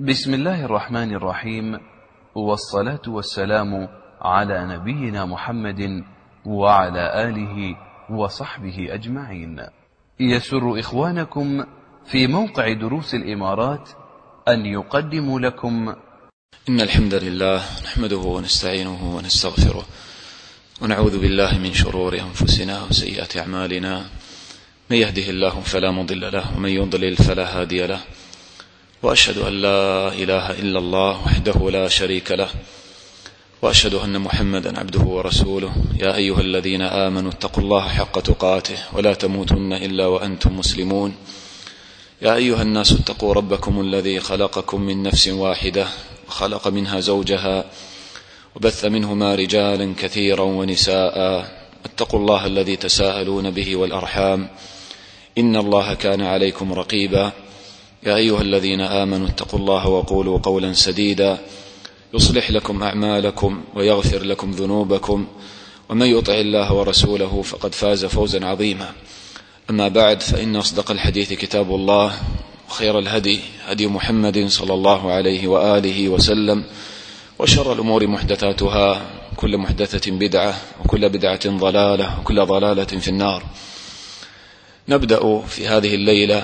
بسم الله الرحمن الرحيم. والصلاة والسلام على نبينا محمد وعلى آله وصحبه أجمعين. يسر إخوانكم في موقع دروس الإمارات أن يقدموا لكم. إن الحمد لله نحمده ونستعينه ونستغفره. ونعوذ بالله من شرور أنفسنا وسيئات أعمالنا. من يهده الله فلا مضل له ومن يضلل فلا هادي له. وأشهد أن لا إله إلا الله وحده لا شريك له وأشهد أن محمدا عبده ورسوله. يا أيها الذين آمنوا اتقوا الله حق تقاته ولا تموتن إلا وأنتم مسلمون. يا أيها الناس اتقوا ربكم الذي خلقكم من نفس واحدة وخلق منها زوجها وبث منهما رجالا كثيرا ونساء. اتقوا الله الذي تساءلون به والأرحام. إن الله كان عليكم رقيبا. يا أيها الذين آمنوا اتقوا الله وقولوا قولا سديدا. يصلح لكم أعمالكم ويغفر لكم ذنوبكم. ومن يطع الله ورسوله فقد فاز فوزا عظيما. أما بعد فإن أصدق الحديث كتاب الله وخير الهدي هدي محمد صلى الله عليه وآله وسلم وشر الأمور محدثاتها كل محدثة بدعة وكل بدعة ضلالة وكل ضلالة في النار. نبدأ في هذه الليلة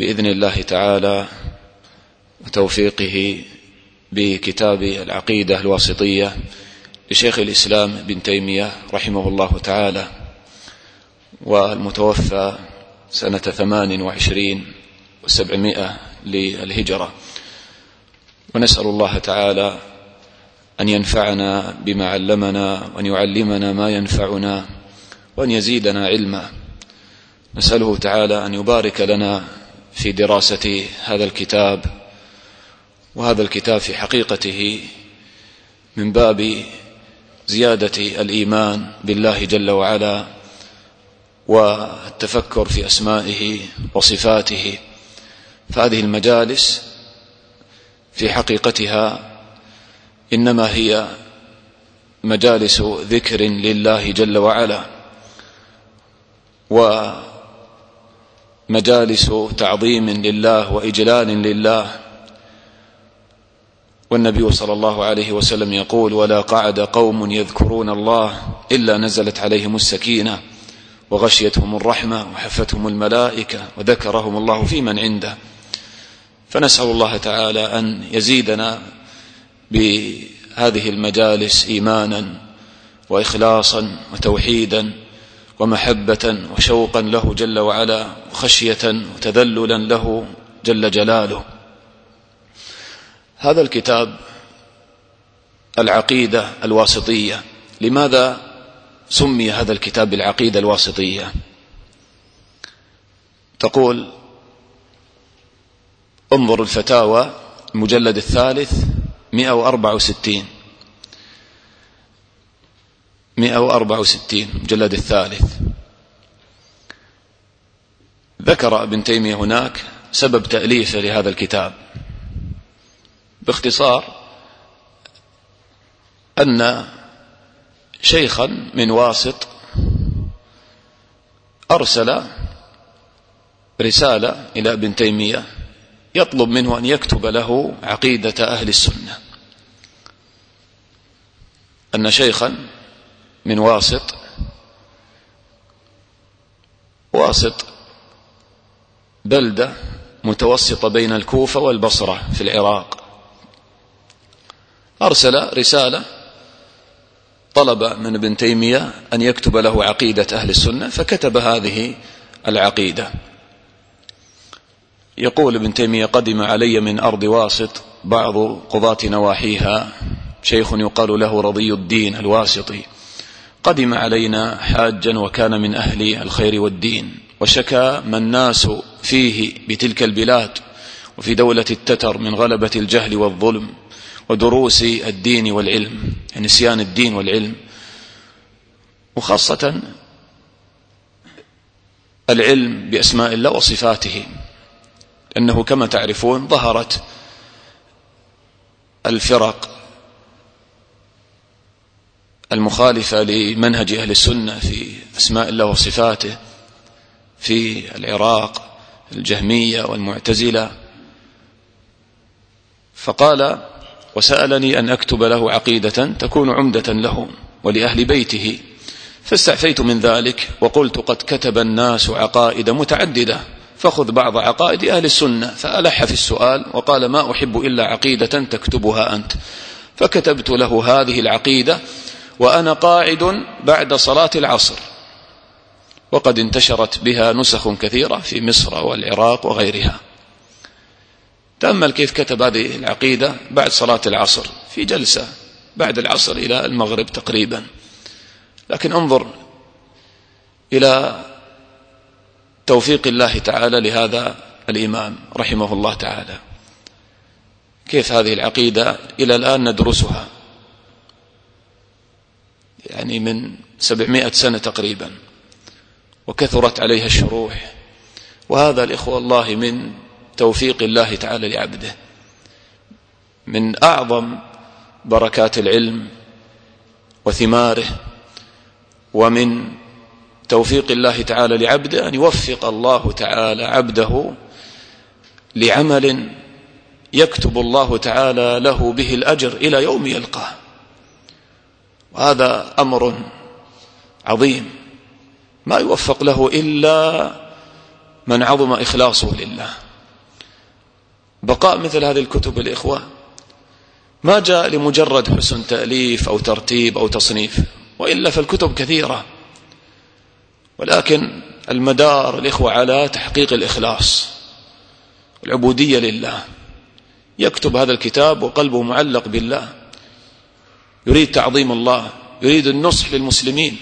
بإذن الله تعالى وتوفيقه بكتاب العقيدة الواسطية لشيخ الإسلام ابن تيمية رحمه الله تعالى والمتوفى سنة ثمان وعشرين وسبعمائة للهجرة. ونسأل الله تعالى أن ينفعنا بما علمنا وأن يعلمنا ما ينفعنا وأن يزيدنا علما. نسأله تعالى أن يبارك لنا في دراسة هذا الكتاب وهذا الكتاب في حقيقته من باب زيادة الإيمان بالله جل وعلا والتفكر في أسمائه وصفاته. فهذه المجالس في حقيقتها إنما هي مجالس ذكر لله جل وعلا. و مجالس تعظيم لله وإجلال لله. والنبي صلى الله عليه وسلم يقول ولا قعد قوم يذكرون الله إلا نزلت عليهم السكينة وغشيتهم الرحمة وحفتهم الملائكة وذكرهم الله في من عنده. فنسأل الله تعالى أن يزيدنا بهذه المجالس إيمانا وإخلاصا وتوحيدا ومحبة وشوقا له جل وعلا وخشية وتذللا له جل جلاله. هذا الكتاب العقيدة الواسطية. لماذا سمي هذا الكتاب بالعقيدة الواسطية؟ تقول انظر الفتاوى المجلد الثالث 164 164 مجلد الثالث. ذكر ابن تيمية هناك سبب تأليفه لهذا الكتاب باختصار أن شيخا من واسط أرسل رسالة إلى ابن تيمية يطلب منه أن يكتب له عقيدة أهل السنة. أن شيخا من واسط واسط بلدة متوسطة بين الكوفة والبصرة في العراق. أرسل رسالة طلب من ابن تيمية أن يكتب له عقيدة أهل السنة فكتب هذه العقيدة. يقول ابن تيمية قدم علي من أرض واسط بعض قضاة نواحيها. شيخ يقال له رضي الدين الواسطي. قدم علينا حاجا وكان من أهل الخير والدين وشكى ما الناس فيه بتلك البلاد وفي دولة التتر من غلبة الجهل والظلم ودروس الدين والعلم يعني نسيان الدين والعلم وخاصة العلم بأسماء الله وصفاته أنه كما تعرفون ظهرت الفرق المخالفة لمنهج أهل السنة في أسماء الله وصفاته في العراق الجهمية والمعتزلة. فقال وسألني أن أكتب له عقيدة تكون عمدة له ولأهل بيته. فاستعفيت من ذلك وقلت قد كتب الناس عقائد متعددة فخذ بعض عقائد أهل السنة فألح في السؤال وقال ما أحب إلا عقيدة تكتبها أنت فكتبت له هذه العقيدة وأنا قاعد بعد صلاة العصر. وقد انتشرت بها نسخ كثيرة في مصر والعراق وغيرها. تأمل كيف كتب هذه العقيدة بعد صلاة العصر؟ في جلسة بعد العصر إلى المغرب تقريبا. لكن انظر إلى توفيق الله تعالى لهذا الإمام رحمه الله تعالى. كيف هذه العقيدة إلى الآن ندرسها؟ يعني من سبعمائة سنة تقريبا وكثرت عليها الشروح. وهذا الإخوة الله من توفيق الله تعالى لعبده من أعظم بركات العلم وثماره ومن توفيق الله تعالى لعبده أن يوفق الله تعالى عبده لعمل يكتب الله تعالى له به الأجر إلى يوم يلقاه. وهذا أمر عظيم. ما يوفق له إلا من عظم إخلاصه لله. بقاء مثل هذه الكتب الإخوة ما جاء لمجرد حسن تأليف أو ترتيب أو تصنيف وإلا فالكتب كثيرة. ولكن المدار الإخوة على تحقيق الإخلاص والعبودية لله. يكتب هذا الكتاب وقلبه معلق بالله. يريد تعظيم الله يريد النصح للمسلمين.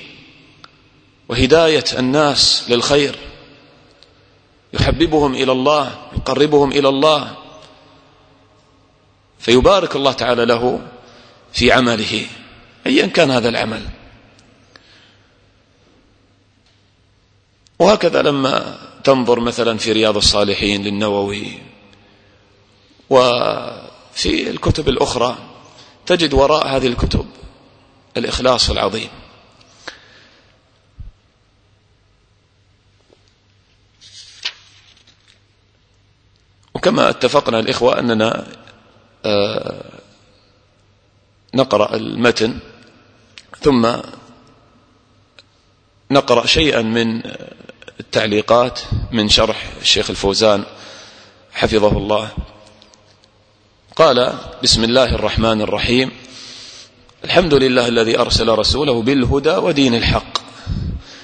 وهداية الناس للخير. يحببهم إلى الله يقربهم إلى الله. فيبارك الله تعالى له في عمله. أيا كان هذا العمل. وهكذا لما تنظر مثلا في رياض الصالحين للنووي وفي الكتب الأخرى تجد وراء هذه الكتب الإخلاص العظيم. وكما اتفقنا الإخوة أننا آه، نقرأ المتن ثم نقرأ شيئا من التعليقات من شرح الشيخ الفوزان حفظه الله. قال بسم الله الرحمن الرحيم. الحمد لله الذي أرسل رسوله بالهدى ودين الحق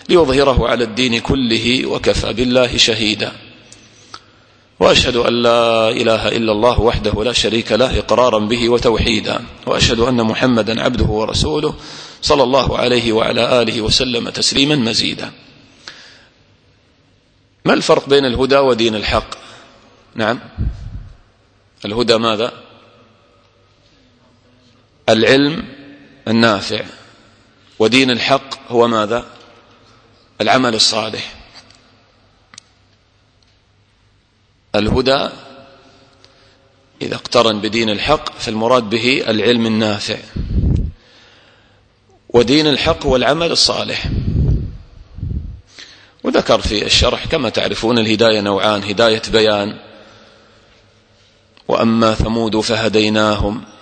ليظهره على الدين كله وكفى بالله شهيدا. وأشهد أن لا إله إلا الله وحده لا شريك له إقرارا به وتوحيدا. وأشهد أن محمدا عبده ورسوله صلى الله عليه وعلى آله وسلم تسليما مزيدا. ما الفرق بين الهدى ودين الحق؟ نعم. الهدى ماذا؟ العلم النافع ودين الحق هو ماذا؟ العمل الصالح. الهدى إذا اقترن بدين الحق فالمراد به العلم النافع. ودين الحق هو العمل الصالح. وذكر في الشرح كما تعرفون الهداية نوعان هداية بيان. وأما ثمود فهديناهم.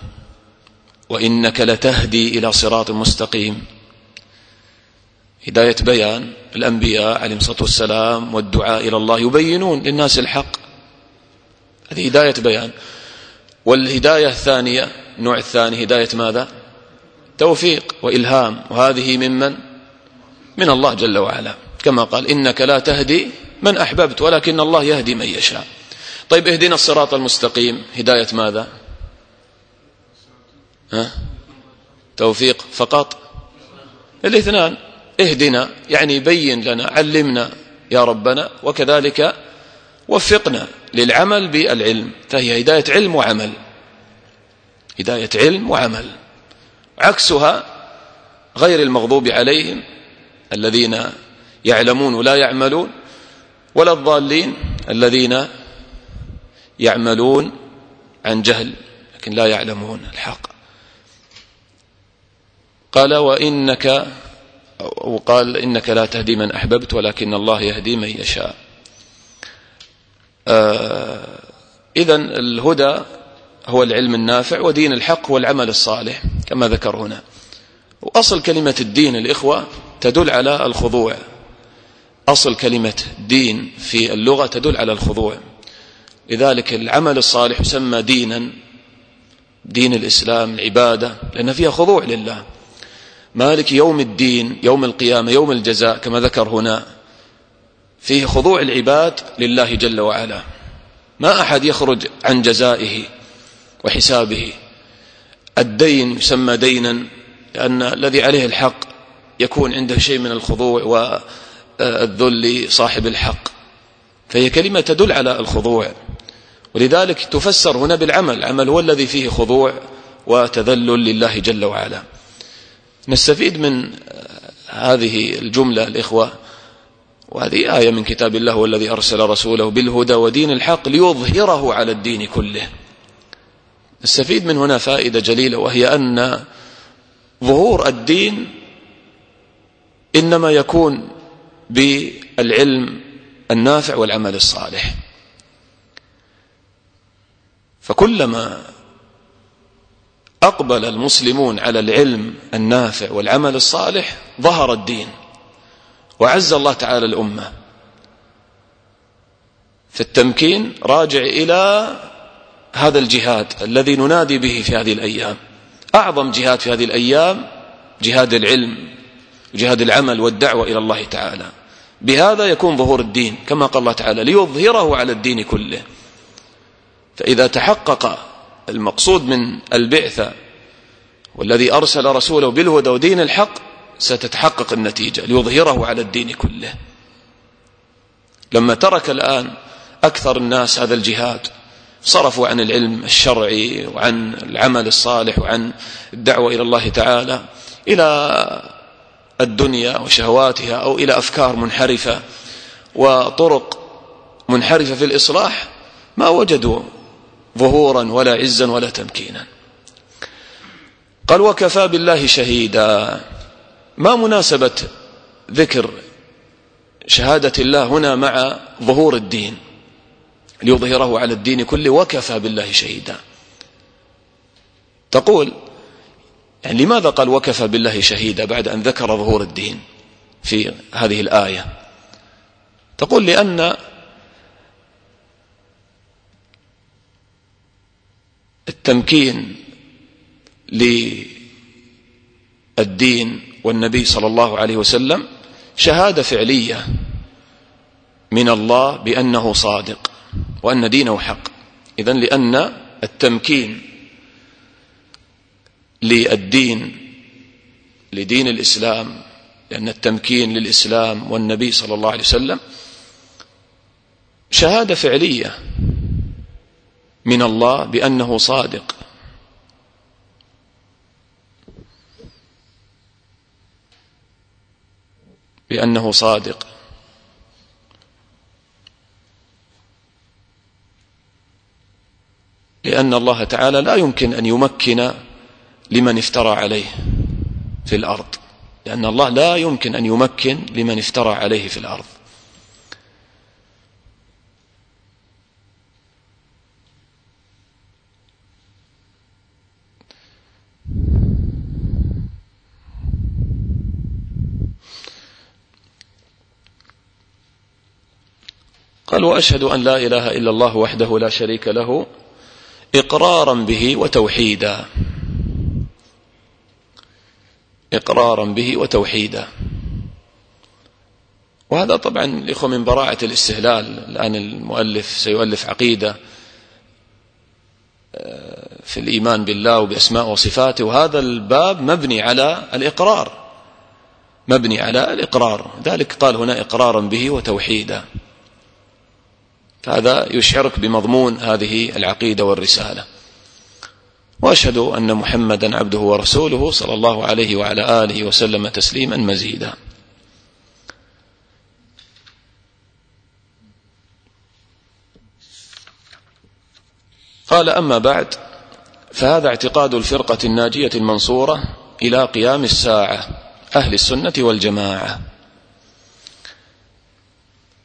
وإنك لتهدي إلى صراط مستقيم. هداية بيان الأنبياء عليهم الصلاة والسلام والدعاء إلى الله يبينون للناس الحق. هذه هداية بيان. والهداية الثانية النوع الثاني هداية ماذا؟ توفيق وإلهام. وهذه ممن من الله جل وعلا. كما قال إنك لا تهدي من أحببت ولكن الله يهدي من يشاء. طيب اهدنا الصراط المستقيم. هداية ماذا؟ ها؟ توفيق فقط. الاثنان. اهدنا يعني بين لنا علمنا يا ربنا وكذلك وفقنا للعمل بالعلم فهي هداية علم وعمل. هداية علم وعمل. عكسها غير المغضوب عليهم الذين يعلمون ولا يعملون ولا الضالين الذين يعملون عن جهل لكن لا يعلمون الحق. قال وإنك وقال إنك لا تهدي من أحببت ولكن الله يهدي من يشاء. آه إذا الهدى هو العلم النافع ودين الحق هو العمل الصالح كما ذكر هنا. وأصل كلمة الدين الإخوة تدل على الخضوع. أصل كلمة دين في اللغة تدل على الخضوع. لذلك العمل الصالح يسمى دينا دين الإسلام العبادة لأن فيها خضوع لله. مالك يوم الدين يوم القيامة يوم الجزاء كما ذكر هنا فيه خضوع العباد لله جل وعلا. ما أحد يخرج عن جزائه وحسابه. الدين يسمى دينا لأن الذي عليه الحق يكون عنده شيء من الخضوع والذل صاحب الحق. فهي كلمة تدل على الخضوع. ولذلك تفسر هنا بالعمل. العمل هو الذي فيه خضوع وتذلل لله جل وعلا. نستفيد من هذه الجملة الإخوة وهذه آية من كتاب الله والذي أرسل رسوله بالهدى ودين الحق ليظهره على الدين كله. نستفيد من هنا فائدة جليلة وهي أن ظهور الدين إنما يكون بالعلم النافع والعمل الصالح. فكلما أقبل المسلمون على العلم النافع والعمل الصالح ظهر الدين. وعز الله تعالى الأمة. في التمكين راجع إلى هذا الجهاد الذي ننادي به في هذه الأيام. أعظم جهاد في هذه الأيام جهاد العلم جهاد العمل والدعوة إلى الله تعالى. بهذا يكون ظهور الدين كما قال الله تعالى ليظهره على الدين كله. فإذا تحقق المقصود من البعثة والذي أرسل رسوله بالهدى ودين الحق ستتحقق النتيجة ليظهره على الدين كله. لما ترك الآن أكثر الناس هذا الجهاد صرفوا عن العلم الشرعي وعن العمل الصالح وعن الدعوة إلى الله تعالى إلى الدنيا وشهواتها أو إلى أفكار منحرفة وطرق منحرفة في الإصلاح ما وجدوا ظهورا ولا عزا ولا تمكينا. قال وكفى بالله شهيدا. ما مناسبة ذكر شهادة الله هنا مع ظهور الدين؟ ليظهره على الدين كله وكفى بالله شهيدا. تقول يعني لماذا قال وكفى بالله شهيدا بعد أن ذكر ظهور الدين في هذه الآية؟ تقول لأن التمكين للدين والنبي صلى الله عليه وسلم شهادة فعلية من الله بأنه صادق وأن دينه حق. إذن لأن التمكين للدين لدين الإسلام لأن التمكين للإسلام والنبي صلى الله عليه وسلم شهادة فعلية من الله بأنه صادق. بأنه صادق. لأن الله تعالى لا يمكن أن يمكن لمن افترى عليه في الأرض. لأن الله لا يمكن أن يمكن لمن افترى عليه في الأرض. قال وأشهد أن لا إله إلا الله وحده لا شريك له إقرارا به وتوحيدا. إقرارا به وتوحيدا. وهذا طبعا الإخوة من براعة الاستهلال الآن المؤلف سيؤلف عقيدة آه، في الإيمان بالله وبأسماء وصفاته وهذا الباب مبني على الإقرار. مبني على الإقرار. ذلك قال هنا إقرارا به وتوحيدا. فهذا يشعرك بمضمون هذه العقيدة والرسالة. وأشهد أن محمدا عبده ورسوله صلى الله عليه وعلى آله وسلم تسليما مزيدا. قال أما بعد فهذا اعتقاد الفرقة الناجية المنصورة إلى قيام الساعة أهل السنة والجماعة.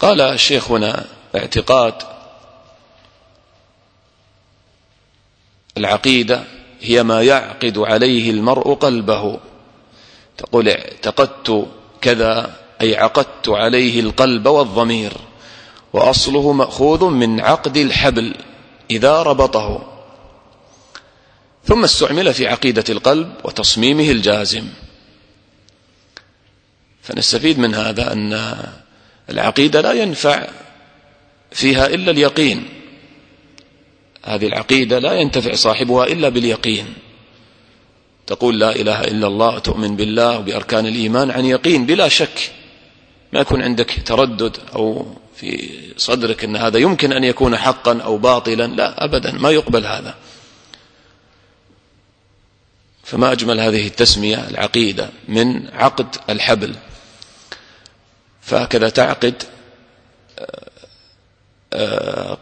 قال الشيخ هنا اعتقاد العقيدة هي ما يعقد عليه المرء قلبه. تقول اعتقدت كذا أي عقدت عليه القلب والضمير وأصله مأخوذ من عقد الحبل إذا ربطه. ثم استعمل في عقيدة القلب وتصميمه الجازم. فنستفيد من هذا أن العقيدة لا ينفع فيها إلا اليقين. هذه العقيدة لا ينتفع صاحبها إلا باليقين. تقول لا إله إلا الله وتؤمن بالله وبأركان الإيمان عن يقين بلا شك. ما يكون عندك تردد أو في صدرك أن هذا يمكن أن يكون حقا أو باطلا. لا أبدا ما يقبل هذا. فما أجمل هذه التسمية العقيدة من عقد الحبل. فهكذا تعقد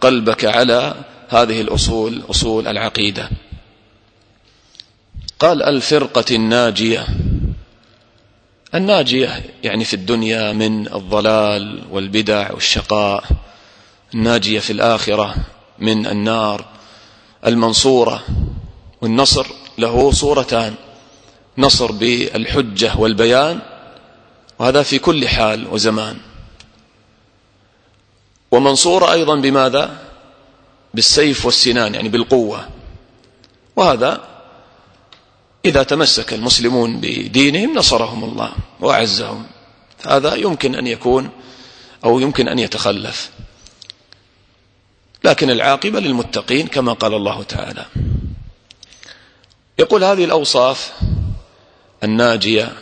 قلبك على هذه الأصول أصول العقيدة. قال الفرقة الناجية. الناجية يعني في الدنيا من الضلال والبدع والشقاء. الناجية في الآخرة من النار. المنصورة والنصر له صورتان. نصر بالحجة والبيان. وهذا في كل حال وزمان. ومنصورة أيضا بماذا؟ بالسيف والسنان يعني بالقوة. وهذا إذا تمسك المسلمون بدينهم نصرهم الله وأعزهم. هذا يمكن أن يكون أو يمكن أن يتخلف. لكن العاقبة للمتقين كما قال الله تعالى. يقول هذه الأوصاف الناجية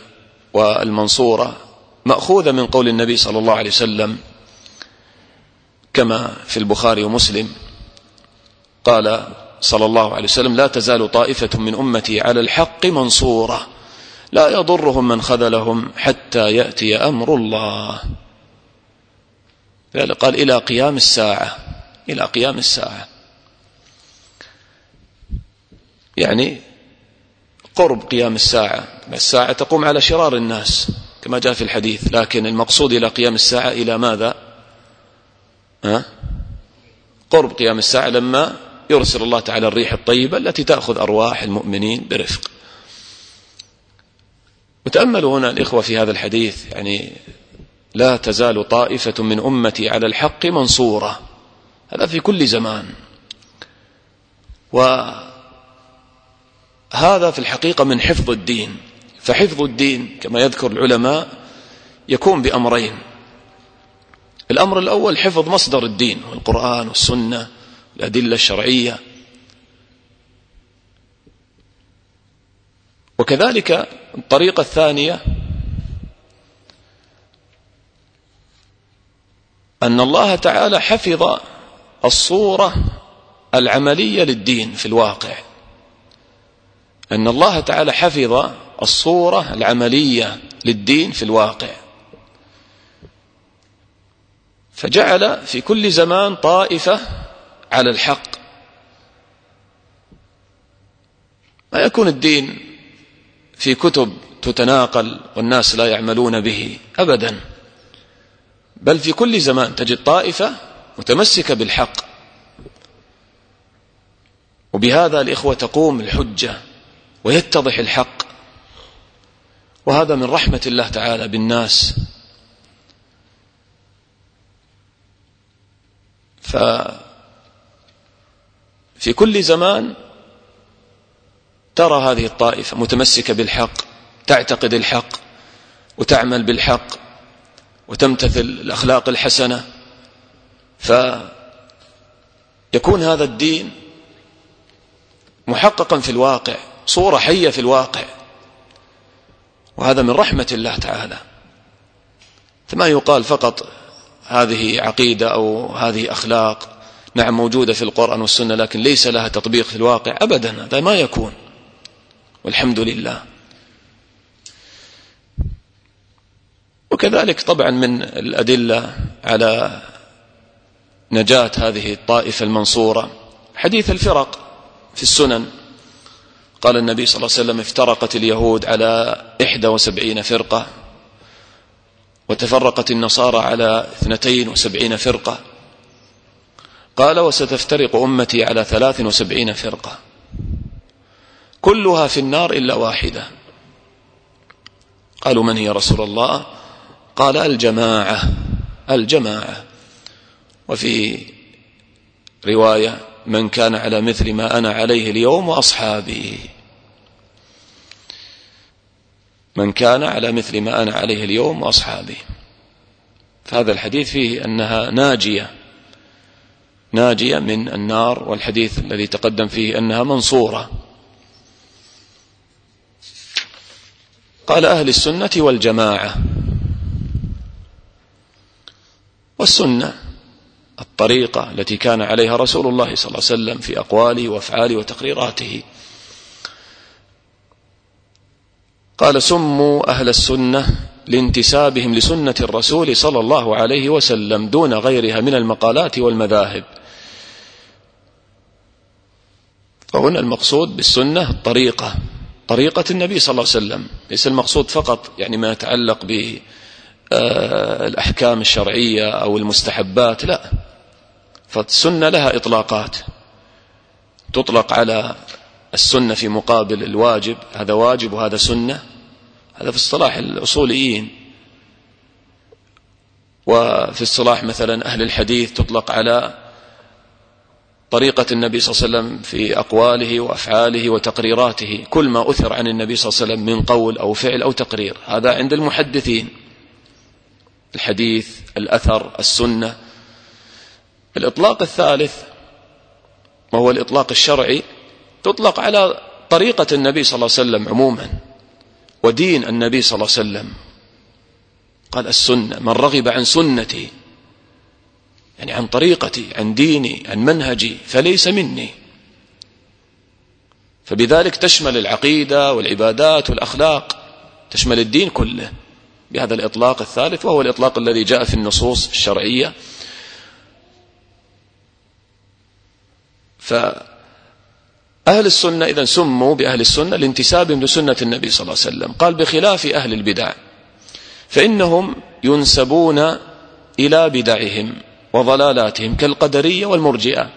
والمنصورة مأخوذة من قول النبي صلى الله عليه وسلم كما في البخاري ومسلم قال صلى الله عليه وسلم لا تزال طائفة من أمتي على الحق منصورة. لا يضرهم من خذلهم حتى يأتي أمر الله. قال إلى قيام الساعة إلى قيام الساعة. يعني قرب قيام الساعة الساعة تقوم على شرار الناس كما جاء في الحديث لكن المقصود إلى قيام الساعة إلى ماذا؟ ها؟ قرب قيام الساعة لما يرسل الله تعالى الريح الطيبة التي تأخذ أرواح المؤمنين برفق. وتأملوا هنا الإخوة في هذا الحديث يعني لا تزال طائفة من أمتي على الحق منصورة. هذا في كل زمان. وهذا في الحقيقة من حفظ الدين. فحفظ الدين كما يذكر العلماء يكون بأمرين. الأمر الأول حفظ مصدر الدين والقرآن والسنة الأدلة الشرعية. وكذلك الطريقة الثانية أن الله تعالى حفظ الصورة العملية للدين في الواقع. أن الله تعالى حفظ الصورة العملية للدين في الواقع. فجعل في كل زمان طائفة على الحق. ما يكون الدين في كتب تتناقل والناس لا يعملون به أبدا بل في كل زمان تجد طائفة متمسكة بالحق. وبهذا الإخوة تقوم الحجة ويتضح الحق. وهذا من رحمة الله تعالى بالناس. ففي كل زمان ترى هذه الطائفة متمسكة بالحق تعتقد الحق وتعمل بالحق وتمتثل الأخلاق الحسنة. فيكون هذا الدين محققا في الواقع صورة حية في الواقع. وهذا من رحمة الله تعالى. فما يقال فقط هذه عقيدة أو هذه أخلاق. نعم موجودة في القرآن والسنة لكن ليس لها تطبيق في الواقع أبدا. هذا ما يكون. والحمد لله. وكذلك طبعا من الأدلة على نجاة هذه الطائفة المنصورة. حديث الفرق في السنن. قال النبي صلى الله عليه وسلم افترقت اليهود على إحدى وسبعين فرقة. وتفرقت النصارى على اثنتين وسبعين فرقة. قال وستفترق أمتي على ثلاث وسبعين فرقة. كلها في النار إلا واحدة. قالوا من هي رسول الله؟ قال الجماعة. الجماعة. وفي رواية من كان على مثل ما أنا عليه اليوم وأصحابي. من كان على مثل ما أنا عليه اليوم وأصحابي. فهذا الحديث فيه أنها ناجية. ناجية من النار والحديث الذي تقدم فيه أنها منصورة. قال أهل السنة والجماعة. والسنة الطريقة التي كان عليها رسول الله صلى الله عليه وسلم في أقواله وأفعاله وتقريراته. قال سموا أهل السنة لانتسابهم لسنة الرسول صلى الله عليه وسلم دون غيرها من المقالات والمذاهب. فهنا المقصود بالسنة الطريقة طريقة النبي صلى الله عليه وسلم ليس المقصود فقط يعني ما يتعلق بالأحكام الشرعية أو المستحبات لا. فالسنة لها إطلاقات تطلق على السنة في مقابل الواجب. هذا واجب وهذا سنة. هذا في اصطلاح الأصوليين. وفي اصطلاح مثلا أهل الحديث تطلق على طريقة النبي صلى الله عليه وسلم في أقواله وأفعاله وتقريراته. كل ما أثر عن النبي صلى الله عليه وسلم من قول أو فعل أو تقرير. هذا عند المحدثين. الحديث الأثر السنة. الإطلاق الثالث وهو الإطلاق الشرعي. تطلق على طريقة النبي صلى الله عليه وسلم عموما ودين النبي صلى الله عليه وسلم. قال السنة من رغب عن سنتي يعني عن طريقتي عن ديني عن منهجي فليس مني. فبذلك تشمل العقيدة والعبادات والأخلاق تشمل الدين كله بهذا الإطلاق الثالث وهو الإطلاق الذي جاء في النصوص الشرعية. فأهل السنة إذا سموا بأهل السنة لانتسابهم لسنة النبي صلى الله عليه وسلم. قال بخلاف أهل البدع فإنهم ينسبون إلى بدعهم وضلالاتهم كالقدرية والمرجئة.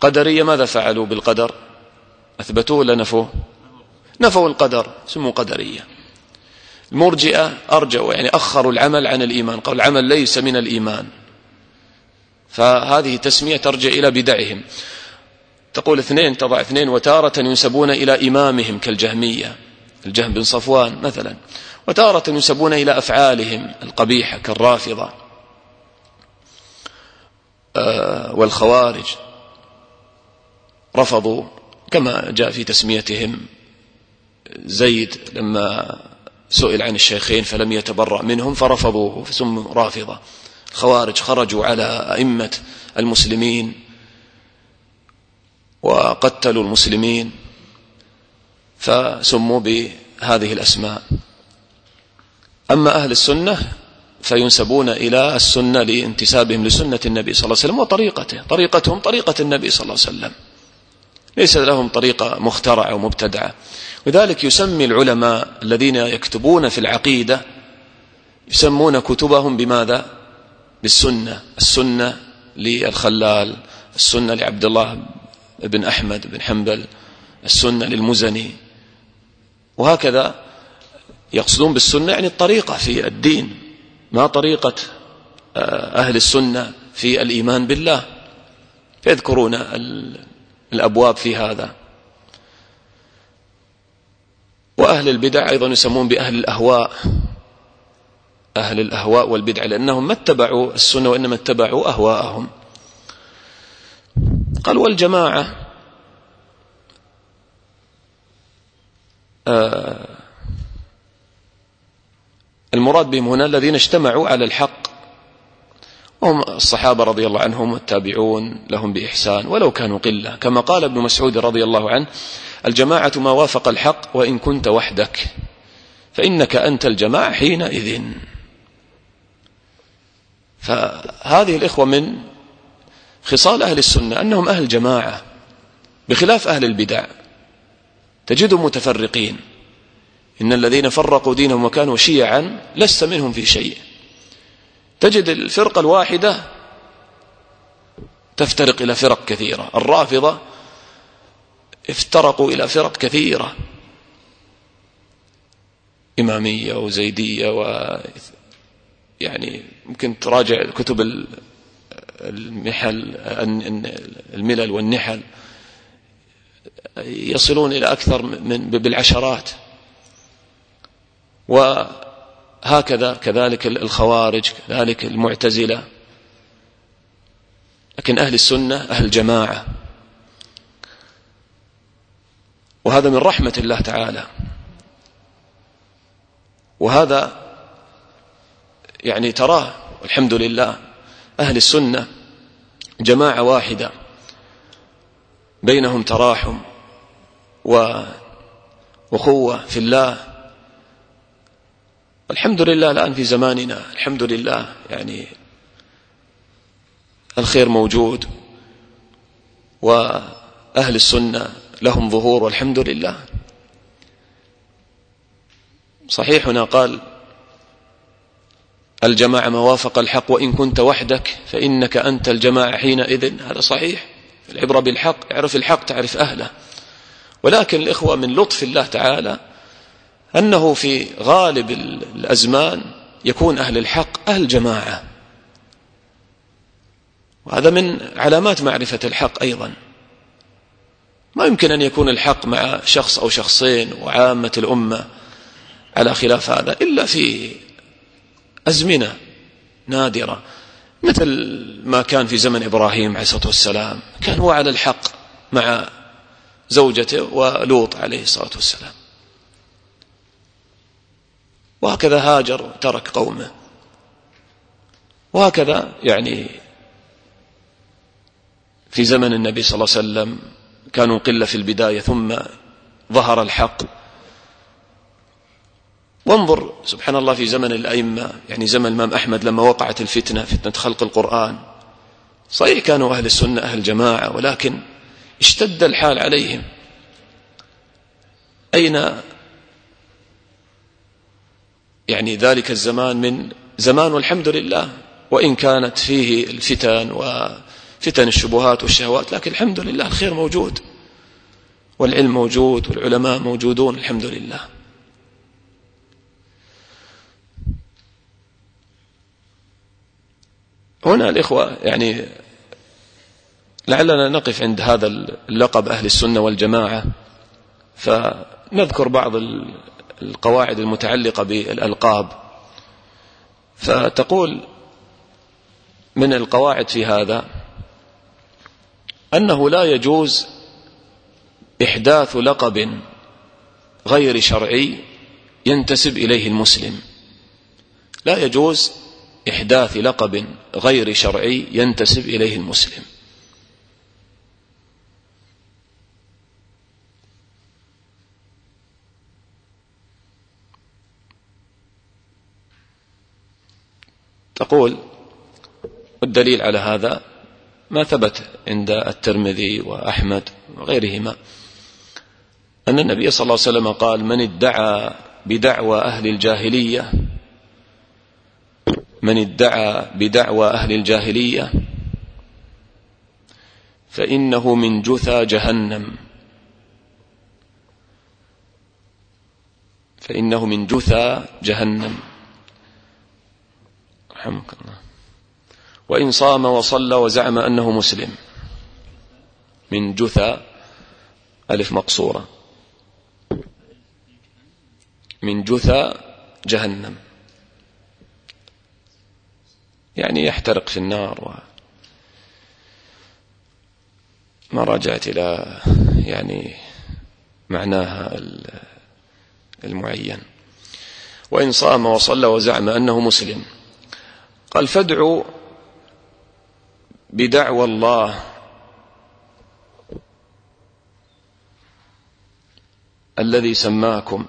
قدرية ماذا فعلوا بالقدر؟ أثبتوه ولا نفوه؟ نفوا القدر سموا قدرية. المرجئة أرجوا يعني أخروا العمل عن الإيمان قالوا العمل ليس من الإيمان. فهذه تسمية ترجع إلى بدعهم. تقول اثنين تضع اثنين وتارة ينسبون إلى إمامهم كالجهمية. الجهم بن صفوان مثلا. وتارة ينسبون إلى أفعالهم القبيحة كالرافضة. آه، والخوارج رفضوا كما جاء في تسميتهم زيد لما سئل عن الشيخين فلم يتبرأ منهم فرفضوه فسموا رافضة. الخوارج خرجوا على أئمة المسلمين وقتلوا المسلمين فسموا بهذه الأسماء. أما أهل السنة فينسبون إلى السنة لانتسابهم لسنة النبي صلى الله عليه وسلم وطريقته طريقتهم طريقة النبي صلى الله عليه وسلم. ليس لهم طريقة مخترعة ومبتدعة. لذلك يسمي العلماء الذين يكتبون في العقيدة يسمون كتبهم بماذا؟ بالسنة السنة للخلال السنة لعبد الله بن أحمد بن حنبل السنة للمزني. وهكذا يقصدون بالسنة يعني الطريقة في الدين ما طريقة آه، أهل السنة في الإيمان بالله. فيذكرون الأبواب في هذا. وأهل البدع أيضا يسمون بأهل الأهواء. أهل الأهواء والبدع لأنهم ما اتبعوا السنة وإنما اتبعوا أهواءهم. قال والجماعة آه المراد بهم هنا الذين اجتمعوا على الحق. هم الصحابة رضي الله عنهم والتابعون لهم بإحسان ولو كانوا قلة. كما قال ابن مسعود رضي الله عنه الجماعة ما وافق الحق وإن كنت وحدك فإنك أنت الجماعة حينئذ. فهذه الإخوة من خصال أهل السنة أنهم أهل جماعة بخلاف أهل البدع. تجدهم متفرقين. إن الذين فرقوا دينهم وكانوا شيعا لست منهم في شيء. تجد الفرقة الواحدة تفترق إلى فرق كثيرة. الرافضة افترقوا إلى فرق كثيرة. إمامية وزيدية و يعني ممكن تراجع كتب المحل الملل والنحل يصلون إلى أكثر من بالعشرات. وهكذا كذلك الخوارج كذلك المعتزلة. لكن أهل السنة أهل جماعة وهذا من رحمة الله تعالى. وهذا يعني تراه والحمد لله أهل السنة جماعة واحدة بينهم تراحم وأخوة في الله. الحمد لله الآن في زماننا الحمد لله يعني الخير موجود وأهل السنة لهم ظهور والحمد لله. صحيح هنا قال الجماعة ما وافق الحق وإن كنت وحدك فإنك أنت الجماعة حينئذ. هذا صحيح. العبرة بالحق اعرف الحق تعرف أهله. ولكن الإخوة من لطف الله تعالى أنه في غالب الأزمان يكون أهل الحق أهل جماعة. وهذا من علامات معرفة الحق أيضا. ما يمكن أن يكون الحق مع شخص أو شخصين وعامة الأمة على خلاف هذا إلا في أزمنة نادرة مثل ما كان في زمن إبراهيم عليه الصلاة والسلام كان هو على الحق مع زوجته ولوط عليه الصلاة والسلام. وهكذا هاجر ترك قومه. وهكذا يعني في زمن النبي صلى الله عليه وسلم كانوا قلة في البداية ثم ظهر الحق. وانظر سبحان الله في زمن الأئمة يعني زمن الإمام أحمد لما وقعت الفتنة فتنة خلق القرآن. صحيح كانوا أهل السنة أهل جماعة ولكن اشتد الحال عليهم. أين يعني ذلك الزمان من زمان والحمد لله؟ وإن كانت فيه الفتن وفتن الشبهات والشهوات لكن الحمد لله الخير موجود والعلم موجود والعلماء موجودون الحمد لله. هنا الإخوة يعني لعلنا نقف عند هذا اللقب أهل السنة والجماعة فنذكر بعض القواعد المتعلقة بالألقاب. فتقول من القواعد في هذا أنه لا يجوز إحداث لقب غير شرعي ينتسب إليه المسلم. لا يجوز إحداث لقب غير شرعي ينتسب إليه المسلم. تقول والدليل على هذا ما ثبت عند الترمذي وأحمد وغيرهما. أن النبي صلى الله عليه وسلم قال من ادعى بدعوى أهل الجاهلية من ادعى بدعوى أهل الجاهلية فإنه من جثى جهنم. فإنه من جثى جهنم. رحمك الله. وإن صام وصلى وزعم أنه مسلم. من جثى ألف مقصورة. من جثى جهنم. يعني يحترق في النار و ما راجعت إلى يعني معناها المعين. وإن صام وصلى وزعم أنه مسلم. قال فادعوا بدعوى الله. الذي سماكم.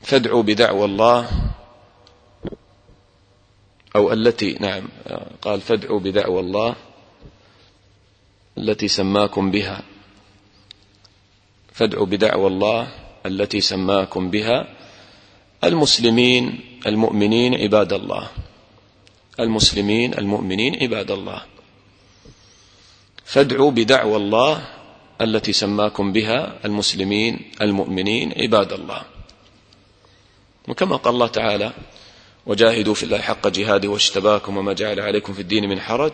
فادعوا بدعوى الله. أو التي نعم قال فادعوا بدعوى الله التي سماكم بها. فادعوا بدعوى الله التي سماكم بها. المسلمين المؤمنين عباد الله. المسلمين المؤمنين عباد الله. فادعوا بدعوى الله التي سماكم بها. المسلمين المؤمنين عباد الله. وكما قال الله تعالى وجاهدوا في الله حق جهاده واجتباكم وما جعل عليكم في الدين من حرج.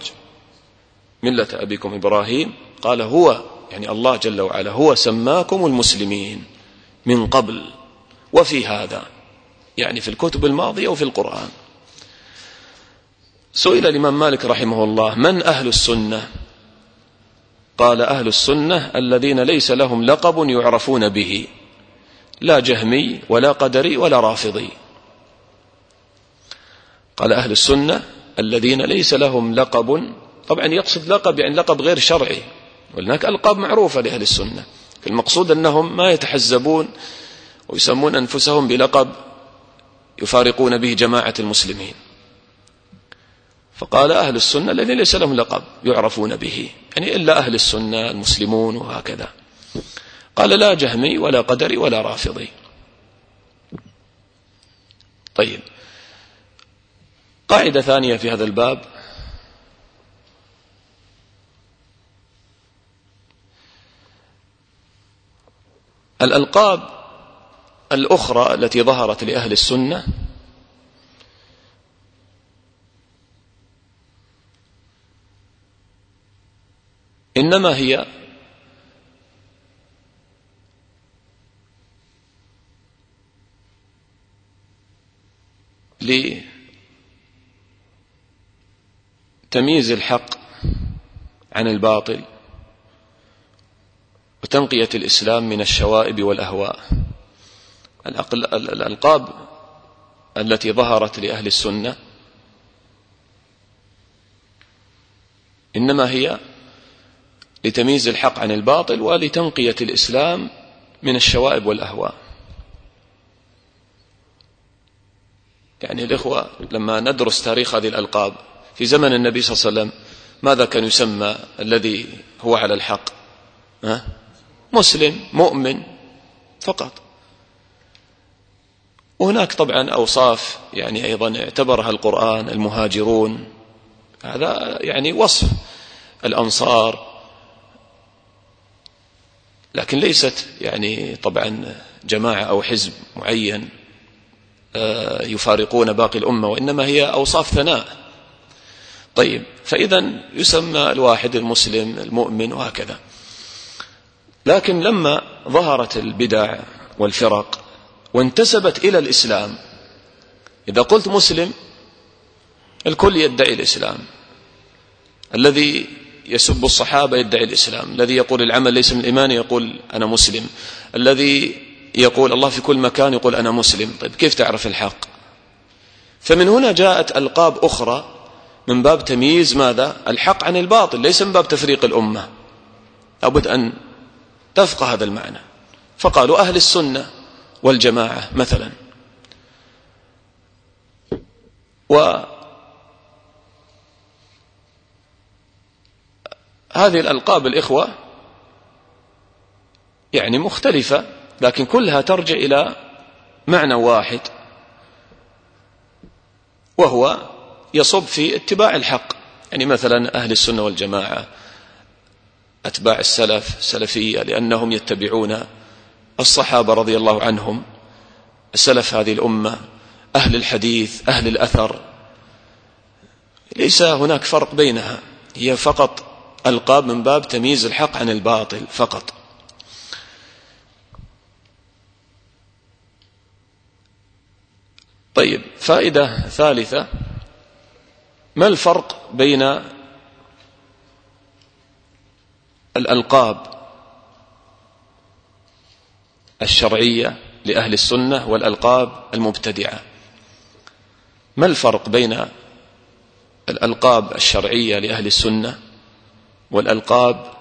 ملة أبيكم إبراهيم. قال هو يعني الله جل وعلا هو سماكم المسلمين من قبل وفي هذا يعني في الكتب الماضية وفي القرآن. سئل الإمام مالك رحمه الله من أهل السنة؟ قال أهل السنة الذين ليس لهم لقب يعرفون به لا جهمي ولا قدري ولا رافضي. قال أهل السنة الذين ليس لهم لقب طبعا يقصد لقب يعني لقب غير شرعي وهناك ألقاب معروفة لأهل السنة المقصود أنهم ما يتحزبون ويسمون أنفسهم بلقب يفارقون به جماعة المسلمين. فقال أهل السنة الذين ليس لهم لقب يعرفون به يعني إلا أهل السنة المسلمون وهكذا. قال لا جهمي ولا قدري ولا رافضي. طيب قاعدة ثانية في هذا الباب. الألقاب الأخرى التي ظهرت لأهل السنة إنما هي لتمييز الحق عن الباطل وتنقية الإسلام من الشوائب والأهواء. الألقاب التي ظهرت لأهل السنة إنما هي لتمييز الحق عن الباطل ولتنقية الإسلام من الشوائب والأهواء. يعني الإخوة لما ندرس تاريخ هذه الألقاب في زمن النبي صلى الله عليه وسلم ماذا كان يسمى الذي هو على الحق؟ ها؟ مسلم مؤمن فقط. وهناك طبعا أوصاف يعني أيضا اعتبرها القرآن المهاجرون هذا يعني وصف الأنصار. لكن ليست يعني طبعا جماعة أو حزب معين آه، يفارقون باقي الأمة وإنما هي أوصاف ثناء. طيب فإذا يسمى الواحد المسلم المؤمن وهكذا. لكن لما ظهرت البدع والفرق وانتسبت إلى الإسلام إذا قلت مسلم الكل يدعي الإسلام. الذي يسب الصحابة يدعي الإسلام. الذي يقول العمل ليس من الإيمان يقول أنا مسلم. الذي يقول الله في كل مكان يقول أنا مسلم. طيب كيف تعرف الحق؟ فمن هنا جاءت ألقاب أخرى من باب تمييز ماذا؟ الحق عن الباطل ليس من باب تفريق الأمة. لابد أن تفقه هذا المعنى. فقالوا أهل السنة والجماعة مثلا. و هذه الألقاب الإخوة يعني مختلفة لكن كلها ترجع إلى معنى واحد وهو يصب في اتباع الحق. يعني مثلا أهل السنة والجماعة أتباع السلف سلفية لأنهم يتبعون الصحابة رضي الله عنهم سلف هذه الأمة أهل الحديث أهل الأثر. ليس هناك فرق بينها هي فقط ألقاب من باب تمييز الحق عن الباطل فقط. طيب فائدة ثالثة. ما الفرق بين الألقاب الشرعية لأهل السنة والألقاب المبتدعة؟ ما الفرق بين الألقاب الشرعية لأهل السنة والألقاب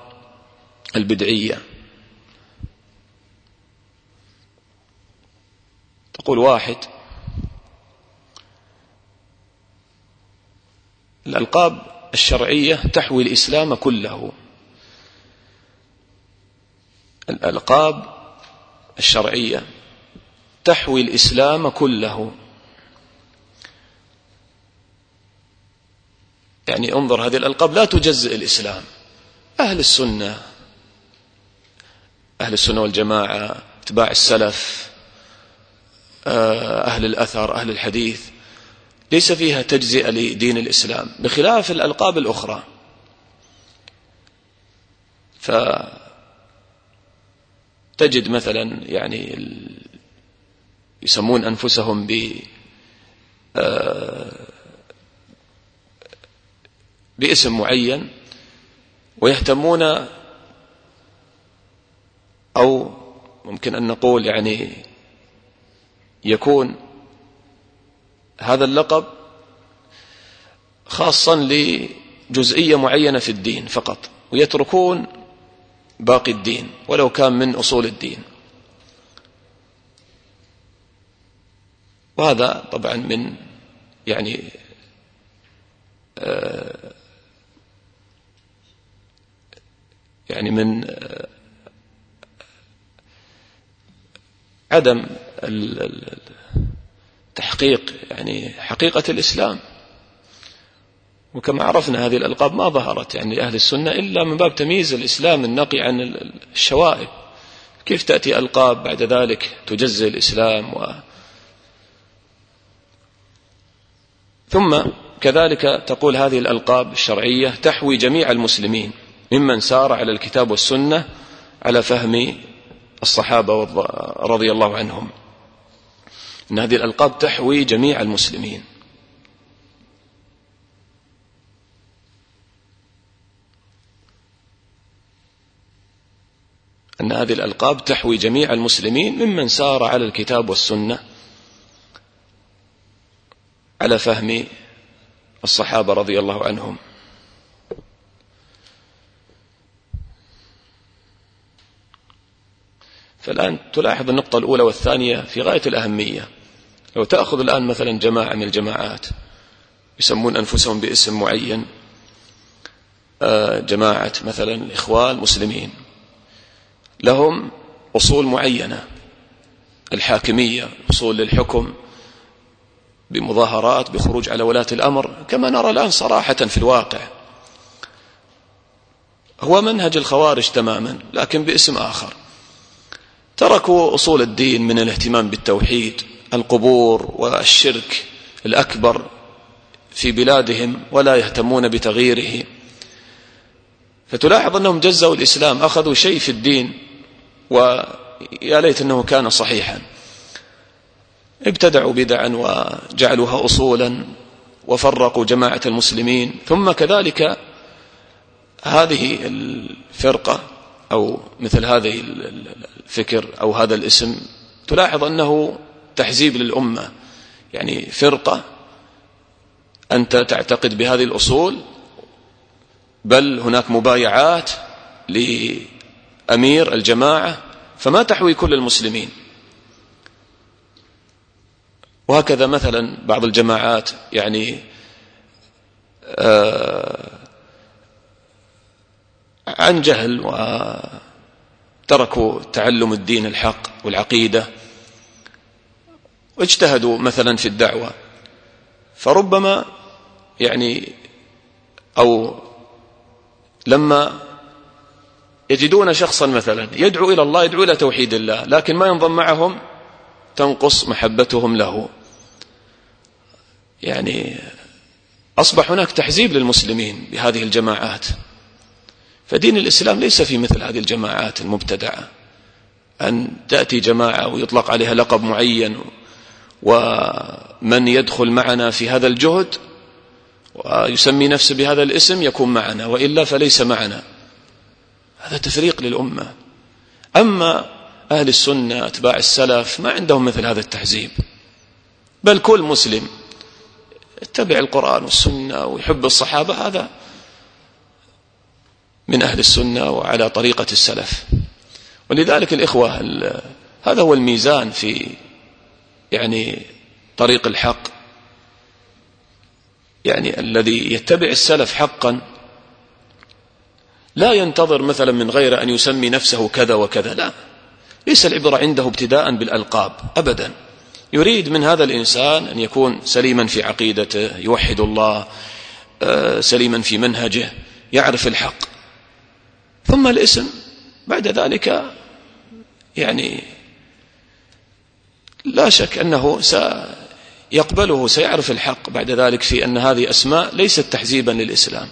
البدعية؟ تقول واحد الألقاب الشرعية تحوي الإسلام كله. الألقاب الشرعية تحوي الإسلام كله. يعني انظر هذه الألقاب لا تجزئ الإسلام. أهل السنة أهل السنة والجماعة اتباع السلف آه، أهل الأثر أهل الحديث ليس فيها تجزئة لدين الإسلام بخلاف الألقاب الأخرى. فتجد مثلا يعني يسمون أنفسهم ب آه، باسم معين ويهتمون أو ممكن أن نقول يعني يكون هذا اللقب خاصا لجزئية معينة في الدين فقط ويتركون باقي الدين ولو كان من أصول الدين. وهذا طبعا من يعني آه يعني من آه عدم تحقيق يعني حقيقة الإسلام. وكما عرفنا هذه الألقاب ما ظهرت يعني لأهل السنة إلا من باب تمييز الإسلام النقي عن الشوائب. كيف تأتي ألقاب بعد ذلك تجزي الإسلام و؟ ثم كذلك تقول هذه الألقاب الشرعية تحوي جميع المسلمين ممن سار على الكتاب والسنة على فهم الصحابة رضي الله عنهم. أن هذه الألقاب تحوي جميع المسلمين. أن هذه الألقاب تحوي جميع المسلمين ممن سار على الكتاب والسنة على فهم الصحابة رضي الله عنهم. فالآن تلاحظ النقطة الأولى والثانية في غاية الأهمية. لو تأخذ الآن مثلا جماعة من الجماعات يسمون أنفسهم باسم معين آه، جماعة مثلا الإخوان المسلمين لهم أصول معينة الحاكمية أصول للحكم بمظاهرات بخروج على ولاة الأمر كما نرى الآن صراحة في الواقع. هو منهج الخوارج تماما لكن باسم آخر. تركوا أصول الدين من الاهتمام بالتوحيد القبور والشرك الأكبر في بلادهم ولا يهتمون بتغييره. فتلاحظ أنهم جزوا الإسلام أخذوا شيء في الدين ويا ليت أنه كان صحيحا. ابتدعوا بدعا وجعلوها أصولا وفرقوا جماعة المسلمين. ثم كذلك هذه الفرقة أو مثل هذه الفكر أو هذا الاسم تلاحظ أنه تحزيب للأمة. يعني فرقة أنت تعتقد بهذه الأصول بل هناك مبايعات لأمير الجماعة فما تحوي كل المسلمين. وهكذا مثلا بعض الجماعات يعني آه عن جهل وتركوا تعلم الدين الحق والعقيدة. واجتهدوا مثلا في الدعوة. فربما يعني أو لما يجدون شخصا مثلا يدعو إلى الله يدعو إلى توحيد الله لكن ما ينضم معهم تنقص محبتهم له. يعني أصبح هناك تحزيب للمسلمين بهذه الجماعات. فدين الإسلام ليس في مثل هذه الجماعات المبتدعة. أن تأتي جماعة ويطلق عليها لقب معين ومن يدخل معنا في هذا الجهد ويسمي نفسه بهذا الاسم يكون معنا وإلا فليس معنا. هذا تفريق للأمة. أما أهل السنة أتباع السلف ما عندهم مثل هذا التحزيب بل كل مسلم اتبع القرآن والسنة ويحب الصحابة هذا من أهل السنة وعلى طريقة السلف. ولذلك الإخوة هذا هو الميزان في يعني طريق الحق يعني الذي يتبع السلف حقا لا ينتظر مثلا من غير أن يسمي نفسه كذا وكذا لا. ليس العبرة عنده ابتداء بالألقاب أبدا. يريد من هذا الإنسان أن يكون سليما في عقيدته يوحد الله آه، سليما في منهجه يعرف الحق. ثم الاسم بعد ذلك يعني لا شك أنه سيقبله سيعرف الحق بعد ذلك في أن هذه أسماء ليست تحزيبا للإسلام.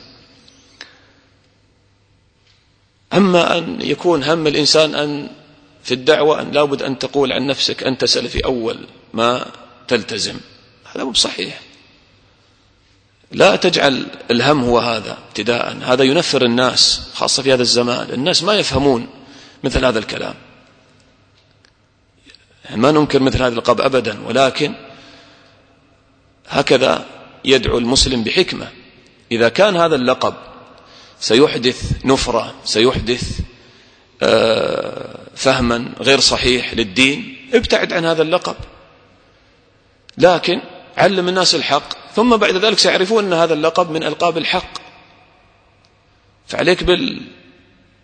أما أن يكون هم الإنسان أن في الدعوة أن لابد أن تقول عن نفسك أنت سلفي أول ما تلتزم. هذا مو بصحيح. لا تجعل الهم هو هذا ابتداء هذا ينفر الناس خاصة في هذا الزمان. الناس ما يفهمون مثل هذا الكلام. ما ننكر مثل هذا القب أبدا ولكن هكذا يدعو المسلم بحكمة. إذا كان هذا اللقب سيحدث نفرة سيحدث آه، فهما غير صحيح للدين ابتعد عن هذا اللقب. لكن علم الناس الحق ثم بعد ذلك سيعرفون أن هذا اللقب من ألقاب الحق. فعليك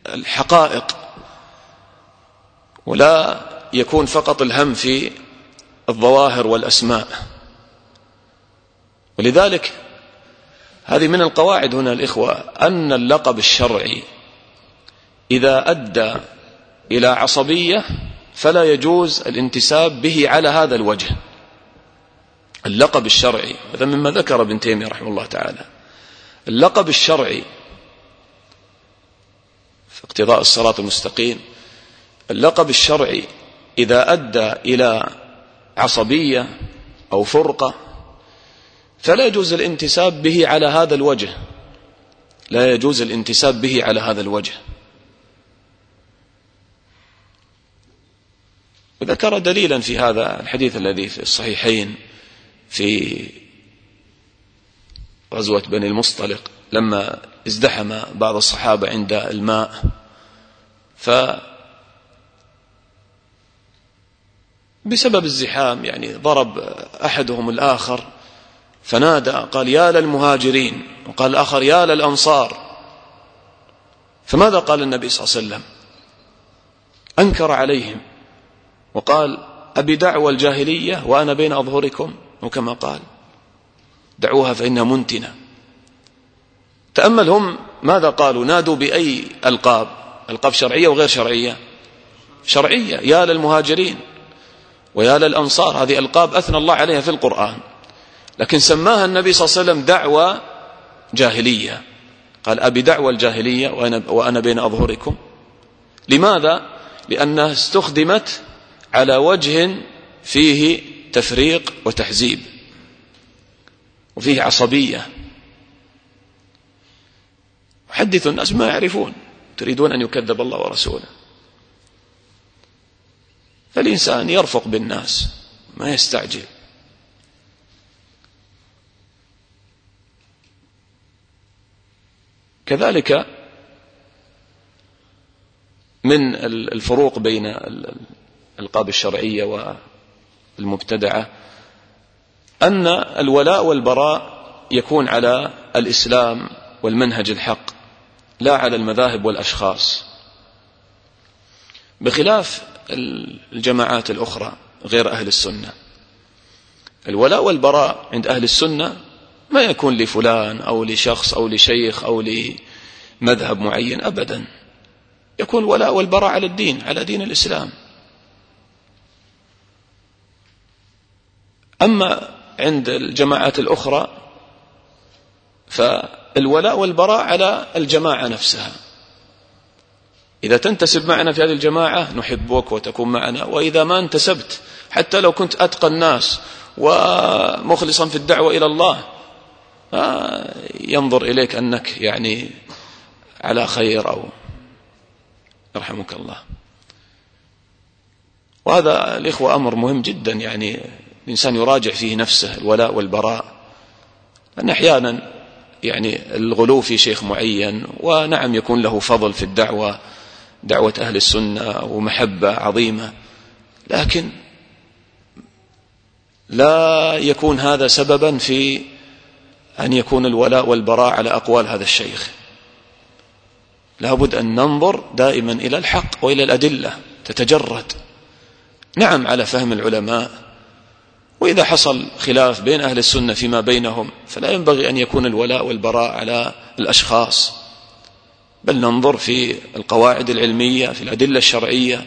بالحقائق. ولا يكون فقط الهم في الظواهر والأسماء. ولذلك هذه من القواعد هنا الإخوة أن اللقب الشرعي إذا أدى إلى عصبية فلا يجوز الانتساب به على هذا الوجه. اللقب الشرعي هذا مما ذكر ابن تيمية رحمه الله تعالى. اللقب الشرعي في اقتضاء الصراط المستقيم اللقب الشرعي إذا أدى إلى عصبية أو فرقة فلا يجوز الانتساب به على هذا الوجه. لا يجوز الانتساب به على هذا الوجه. وذكر دليلا في هذا الحديث الذي في الصحيحين في غزوة بني المصطلق لما ازدحم بعض الصحابة عند الماء ف بسبب الزحام يعني ضرب أحدهم الآخر فنادى قال يا للمهاجرين. وقال الآخر يا للأنصار. فماذا قال النبي صلى الله عليه وسلم؟ أنكر عليهم وقال أبي دعوى الجاهلية وأنا بين أظهركم. وكما قال دعوها فإنها منتنة. تأمل هم ماذا قالوا؟ نادوا بأي ألقاب؟ ألقاب شرعية وغير شرعية؟ شرعية يا للمهاجرين. ويا للأنصار هذه ألقاب أثنى الله عليها في القرآن. لكن سماها النبي صلى الله عليه وسلم دعوة جاهلية. قال أبي دعوة الجاهلية وأنا, بين أظهركم. لماذا؟ لأنها استخدمت على وجه فيه تفريق وتحزيب. وفيه عصبية. حدثوا الناس ما يعرفون. تريدون أن يكذب الله ورسوله. فالإنسان يرفق بالناس ما يستعجل. كذلك من الفروق بين الألقاب الشرعية والمبتدعة أن الولاء والبراء يكون على الإسلام والمنهج الحق لا على المذاهب والأشخاص. بخلاف الجماعات الأخرى غير أهل السنة. الولاء والبراء عند أهل السنة ما يكون لفلان أو لشخص أو لشيخ أو لمذهب معين أبدا. يكون الولاء والبراء على الدين على دين الإسلام. أما عند الجماعات الأخرى فالولاء والبراء على الجماعة نفسها. إذا تنتسب معنا في هذه الجماعة نحبك وتكون معنا وإذا ما انتسبت حتى لو كنت أتقى الناس ومخلصا في الدعوة إلى الله ينظر إليك أنك يعني على خير أو يرحمك الله. وهذا الإخوة أمر مهم جدا يعني الإنسان يراجع فيه نفسه الولاء والبراء. أن أحيانا يعني الغلو في شيخ معين ونعم يكون له فضل في الدعوة دعوة أهل السنة ومحبة عظيمة. لكن لا يكون هذا سببا في أن يكون الولاء والبراء على أقوال هذا الشيخ. لابد أن ننظر دائما إلى الحق وإلى الأدلة تتجرد. نعم على فهم العلماء. وإذا حصل خلاف بين أهل السنة فيما بينهم فلا ينبغي أن يكون الولاء والبراء على الأشخاص. بل ننظر في القواعد العلمية في الأدلة الشرعية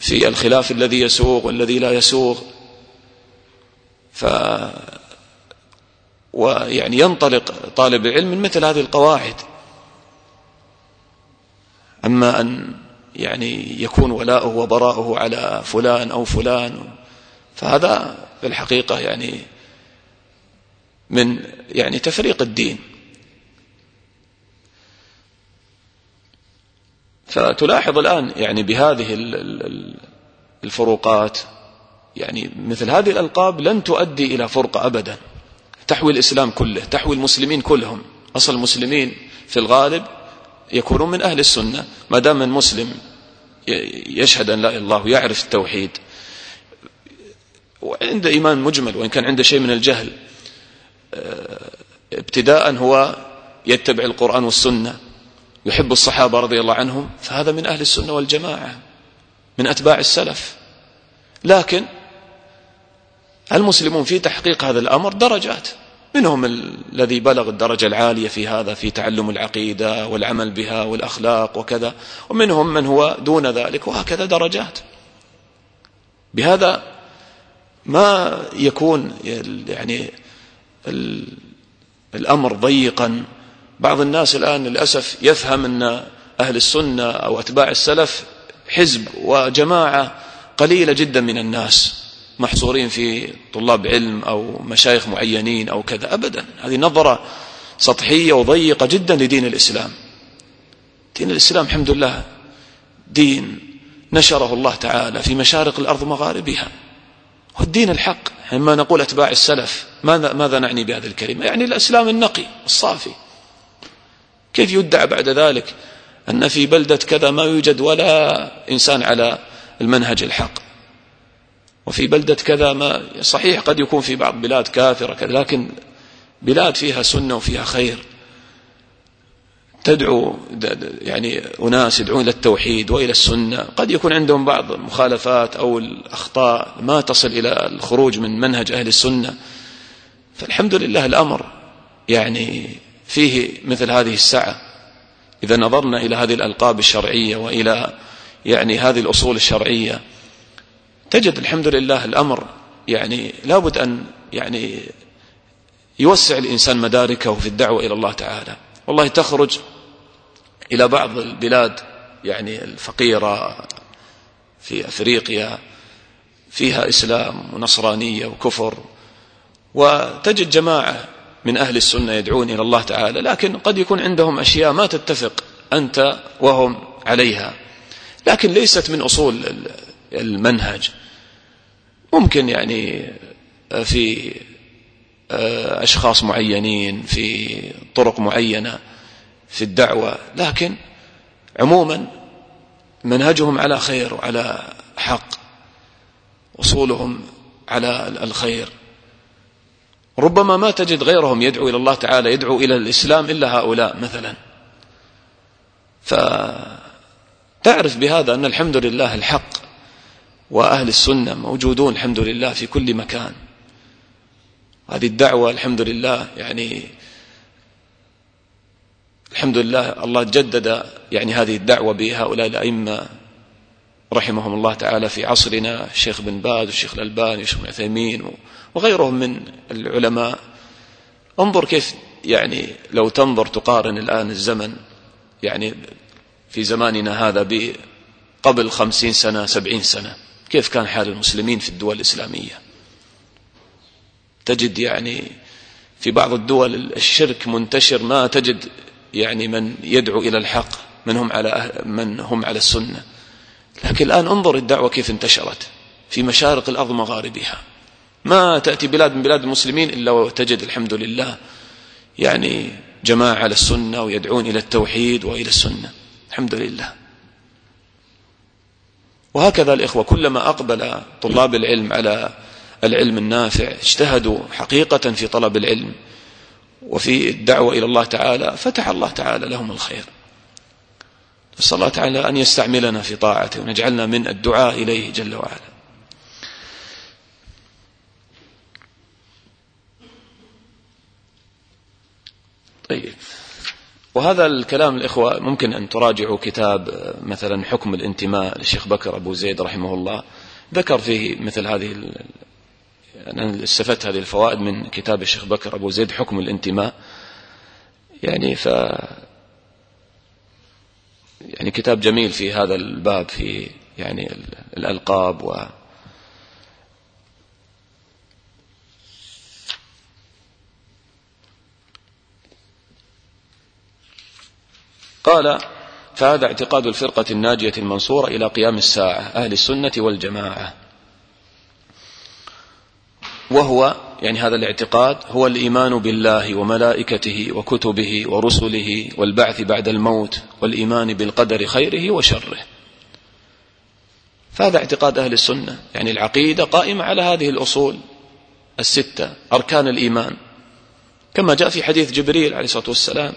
في الخلاف الذي يسوغ والذي لا يسوغ. ف ويعني ينطلق طالب العلم من مثل هذه القواعد. أما أن يعني يكون ولاؤه وبراؤه على فلان أو فلان فهذا في الحقيقة يعني من يعني تفريق الدين. فتلاحظ الآن يعني بهذه الفروقات يعني مثل هذه الألقاب لن تؤدي إلى فرقة أبدا. تحوي الإسلام كله تحوي المسلمين كلهم. أصل المسلمين في الغالب يكونون من أهل السنة ما دام من مسلم يشهد أن لا إله الله ويعرف التوحيد. وعنده إيمان مجمل وإن كان عنده شيء من الجهل آه، ابتداء هو يتبع القرآن والسنة. يحب الصحابة رضي الله عنهم فهذا من أهل السنة والجماعة من أتباع السلف. لكن المسلمون في تحقيق هذا الأمر درجات. منهم الذي بلغ الدرجة العالية في هذا في تعلم العقيدة والعمل بها والأخلاق وكذا ومنهم من هو دون ذلك وهكذا درجات. بهذا ما يكون يعني الأمر ضيقا بعض الناس الآن للأسف يفهم أن أهل السنة أو أتباع السلف حزب وجماعة قليلة جدا من الناس محصورين في طلاب علم أو مشايخ معينين أو كذا. أبدا هذه نظرة سطحية وضيقة جدا لدين الإسلام. دين الإسلام الحمد لله دين نشره الله تعالى في مشارق الأرض ومغاربها. هو الدين الحق. عندما نقول أتباع السلف ماذا, ماذا نعني بهذه الكلمة؟ يعني الإسلام النقي الصافي كيف يدعى بعد ذلك؟ أن في بلدة كذا ما يوجد ولا إنسان على المنهج الحق. وفي بلدة كذا ما صحيح قد يكون في بعض بلاد كافرة كذا لكن بلاد فيها سنة وفيها خير. تدعو يعني أناس يدعون إلى التوحيد وإلى السنة. قد يكون عندهم بعض المخالفات أو الأخطاء ما تصل إلى الخروج من منهج أهل السنة. فالحمد لله الأمر يعني فيه مثل هذه السعة. إذا نظرنا إلى هذه الألقاب الشرعية وإلى يعني هذه الأصول الشرعية تجد الحمد لله الأمر يعني لابد أن يعني يوسع الإنسان مداركه في الدعوة إلى الله تعالى. والله تخرج إلى بعض البلاد يعني الفقيرة في أفريقيا فيها إسلام ونصرانية وكفر وتجد جماعة من أهل السنة يدعون إلى الله تعالى لكن قد يكون عندهم أشياء ما تتفق أنت وهم عليها. لكن ليست من أصول المنهج. ممكن يعني في أشخاص معينين في طرق معينة في الدعوة لكن عموما منهجهم على خير وعلى حق أصولهم على الخير. ربما ما تجد غيرهم يدعو إلى الله تعالى يدعو إلى الإسلام إلا هؤلاء مثلا. فتعرف بهذا أن الحمد لله الحق وأهل السنة موجودون الحمد لله في كل مكان. هذه الدعوة الحمد لله يعني الحمد لله الله جدد يعني هذه الدعوة بهؤلاء الأئمة. رحمهم الله تعالى في عصرنا الشيخ بن باز والشيخ الألباني والشيخ عثيمين وغيرهم من العلماء. انظر كيف يعني لو تنظر تقارن الآن الزمن يعني في زماننا هذا قبل خمسين سنة سبعين سنة كيف كان حال المسلمين في الدول الإسلامية؟ تجد يعني في بعض الدول الشرك منتشر ما تجد يعني من يدعو إلى الحق من هم على أهل من هم على السنة. لكن الآن انظر الدعوة كيف انتشرت في مشارق الأرض مغاربها. ما تأتي بلاد من بلاد المسلمين إلا وتجد الحمد لله يعني جماعة على السنة ويدعون إلى التوحيد وإلى السنة. الحمد لله. وهكذا الإخوة كلما أقبل طلاب العلم على العلم النافع اجتهدوا حقيقة في طلب العلم وفي الدعوة إلى الله تعالى فتح الله تعالى لهم الخير. نسأل الله تعالى أن يستعملنا في طاعته ونجعلنا من الدعاء إليه جل وعلا. طيب. وهذا الكلام الإخوة ممكن أن تراجعوا كتاب مثلا حكم الانتماء للشيخ بكر أبو زيد رحمه الله. ذكر فيه مثل هذه أنا استفدت هذه الفوائد من كتاب الشيخ بكر أبو زيد حكم الانتماء. يعني ف يعني كتاب جميل في هذا الباب في يعني الألقاب و. قال فهذا اعتقاد الفرقة الناجية المنصورة إلى قيام الساعة أهل السنة والجماعة. وهو يعني هذا الاعتقاد هو الإيمان بالله وملائكته وكتبه ورسله والبعث بعد الموت والإيمان بالقدر خيره وشره. فهذا اعتقاد أهل السنة. يعني العقيدة قائمة على هذه الأصول الستة أركان الإيمان. كما جاء في حديث جبريل عليه الصلاة والسلام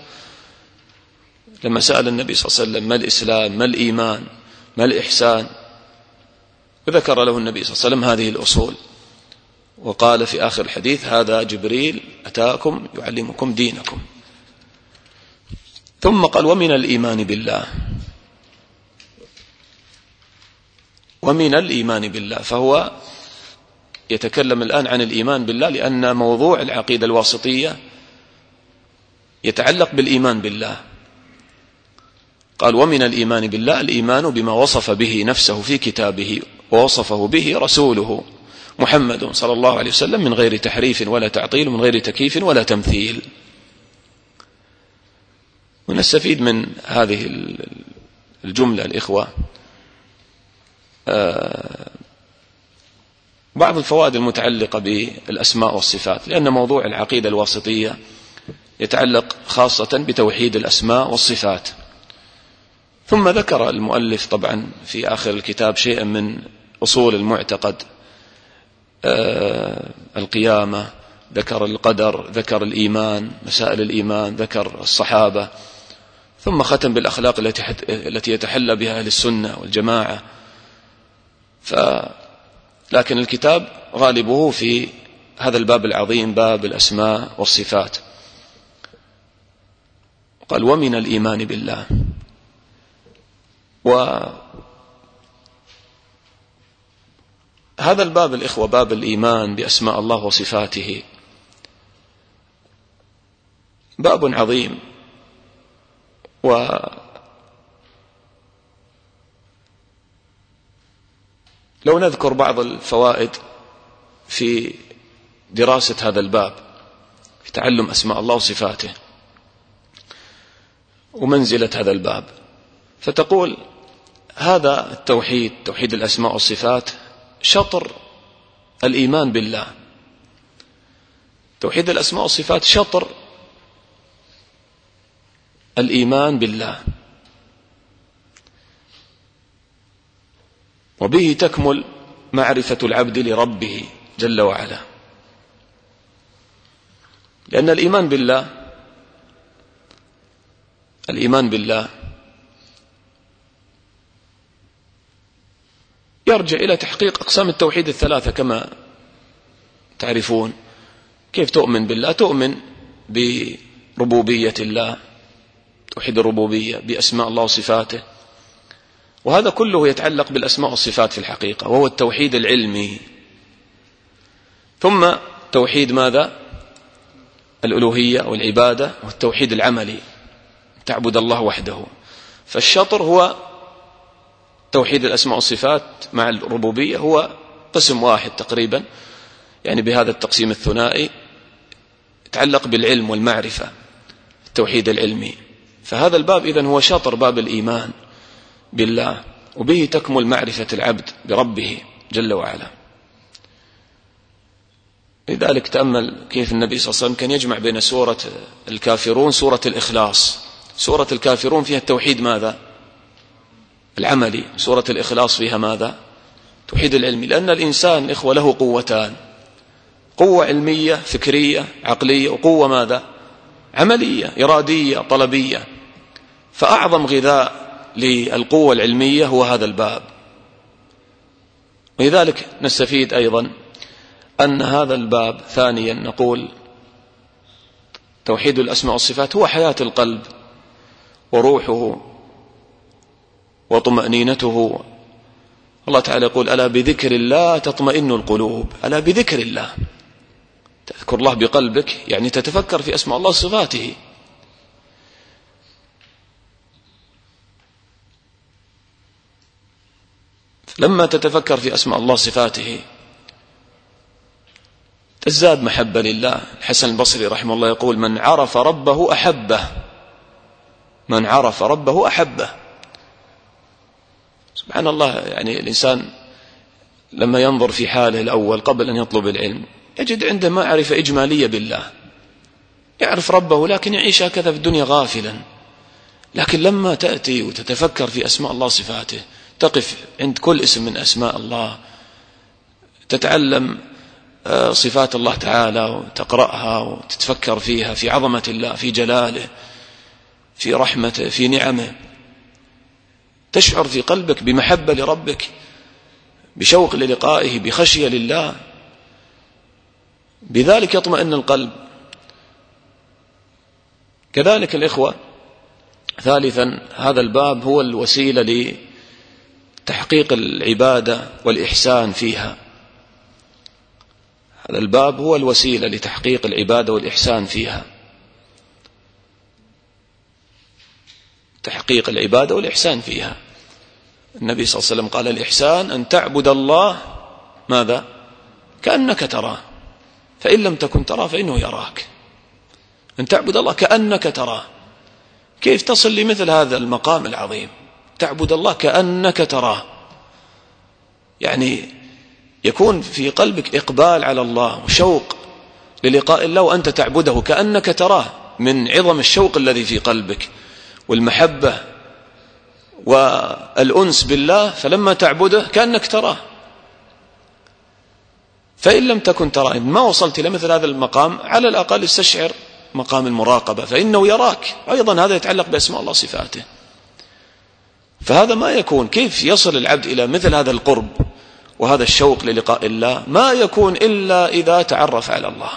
لما سأل النبي صلى الله عليه وسلم ما الإسلام؟ ما الإيمان؟ ما الإحسان؟ وذكر له النبي صلى الله عليه وسلم هذه الأصول. وقال في آخر الحديث هذا جبريل أتاكم يعلمكم دينكم. ثم قال ومن الإيمان بالله. ومن الإيمان بالله. فهو يتكلم الآن عن الإيمان بالله لأن موضوع العقيدة الواسطية يتعلق بالإيمان بالله. قال ومن الإيمان بالله الإيمان بما وصف به نفسه في كتابه ووصفه به رسوله. محمد صلى الله عليه وسلم من غير تحريف ولا تعطيل من غير تكييف ولا تمثيل. ونستفيد من هذه الجملة الإخوة. آه، بعض الفوائد المتعلقة بالأسماء والصفات لأن موضوع العقيدة الواسطية يتعلق خاصة بتوحيد الأسماء والصفات. ثم ذكر المؤلف طبعا في آخر الكتاب شيئا من أصول المعتقد. القيامة ذكر القدر ذكر الإيمان مسائل الإيمان ذكر الصحابة. ثم ختم بالأخلاق التي التي يتحلى بها أهل السنة والجماعة. ف لكن الكتاب غالبه في هذا الباب العظيم باب الأسماء والصفات. قال ومن الإيمان بالله. و هذا الباب الإخوة باب الإيمان بأسماء الله وصفاته. باب عظيم. و لو نذكر بعض الفوائد في دراسة هذا الباب في تعلم أسماء الله وصفاته ومنزلة هذا الباب. فتقول هذا التوحيد توحيد الأسماء والصفات شطر الإيمان بالله. توحيد الأسماء والصفات شطر الإيمان بالله. وبه تكمل معرفة العبد لربه جل وعلا. لأن الإيمان بالله الإيمان بالله يرجع إلى تحقيق أقسام التوحيد الثلاثة كما تعرفون. كيف تؤمن بالله؟ تؤمن بربوبية الله توحيد الربوبية بأسماء الله وصفاته. وهذا كله يتعلق بالأسماء والصفات في الحقيقة وهو التوحيد العلمي. ثم توحيد ماذا؟ الألوهية والعبادة والتوحيد العملي تعبد الله وحده. فالشطر هو توحيد الأسماء والصفات مع الربوبية هو قسم واحد تقريبا. يعني بهذا التقسيم الثنائي يتعلق بالعلم والمعرفة التوحيد العلمي. فهذا الباب إذن هو شطر باب الإيمان بالله وبه تكمل معرفة العبد بربه جل وعلا. لذلك تأمل كيف النبي صلى الله عليه وسلم كان يجمع بين سورة الكافرون سورة الإخلاص. سورة الكافرون فيها التوحيد ماذا؟ العملي سورة الإخلاص فيها ماذا؟ توحيد العلمي لأن الإنسان إخوة له قوتان. قوة علمية فكرية عقلية. وقوة ماذا؟ عملية إرادية طلبية. فأعظم غذاء للقوة العلمية هو هذا الباب. ولذلك نستفيد أيضا أن هذا الباب ثانيا نقول توحيد الأسماء والصفات هو حياة القلب وروحه. وطمأنينته. الله تعالى يقول ألا بذكر الله تطمئن القلوب؟ ألا بذكر الله? تذكر الله بقلبك يعني تتفكر في أسماء الله وصفاته. لما تتفكر في أسماء الله وصفاته تزداد محبة لله. الحسن البصري رحمه الله يقول من عرف ربه أحبه. من عرف ربه أحبه. سبحان الله يعني الإنسان لما ينظر في حاله الأول قبل أن يطلب العلم يجد عنده معرفة إجمالية بالله. يعرف ربه لكن يعيش هكذا في الدنيا غافلا. لكن لما تأتي وتتفكر في أسماء الله صفاته تقف عند كل اسم من أسماء الله تتعلم آه، صفات الله تعالى وتقرأها وتتفكر فيها في عظمة الله في جلاله في رحمته في نعمه تشعر في قلبك بمحبة لربك بشوق للقائه بخشية لله. بذلك يطمئن القلب. كذلك الإخوة ثالثا هذا الباب هو الوسيلة لتحقيق العبادة والإحسان فيها. هذا الباب هو الوسيلة لتحقيق العبادة والإحسان فيها. تحقيق العبادة والإحسان فيها. النبي صلى الله عليه وسلم قال الإحسان أن تعبد الله ماذا؟ كأنك تراه. فإن لم تكن تراه فإنه يراك. أن تعبد الله كأنك تراه. كيف تصل لمثل هذا المقام العظيم؟ تعبد الله كأنك تراه. يعني يكون في قلبك إقبال على الله وشوق للقاء الله وأنت تعبده كأنك تراه من عظم الشوق الذي في قلبك. والمحبة والأنس بالله فلما تعبده كأنك تراه. فإن لم تكن تراه ما وصلت إلى مثل هذا المقام على الأقل استشعر مقام المراقبة فإنه يراك. أيضا هذا يتعلق بأسماء الله صفاته فهذا ما يكون. كيف يصل العبد إلى مثل هذا القرب وهذا الشوق للقاء الله؟ ما يكون إلا إذا تعرف على الله.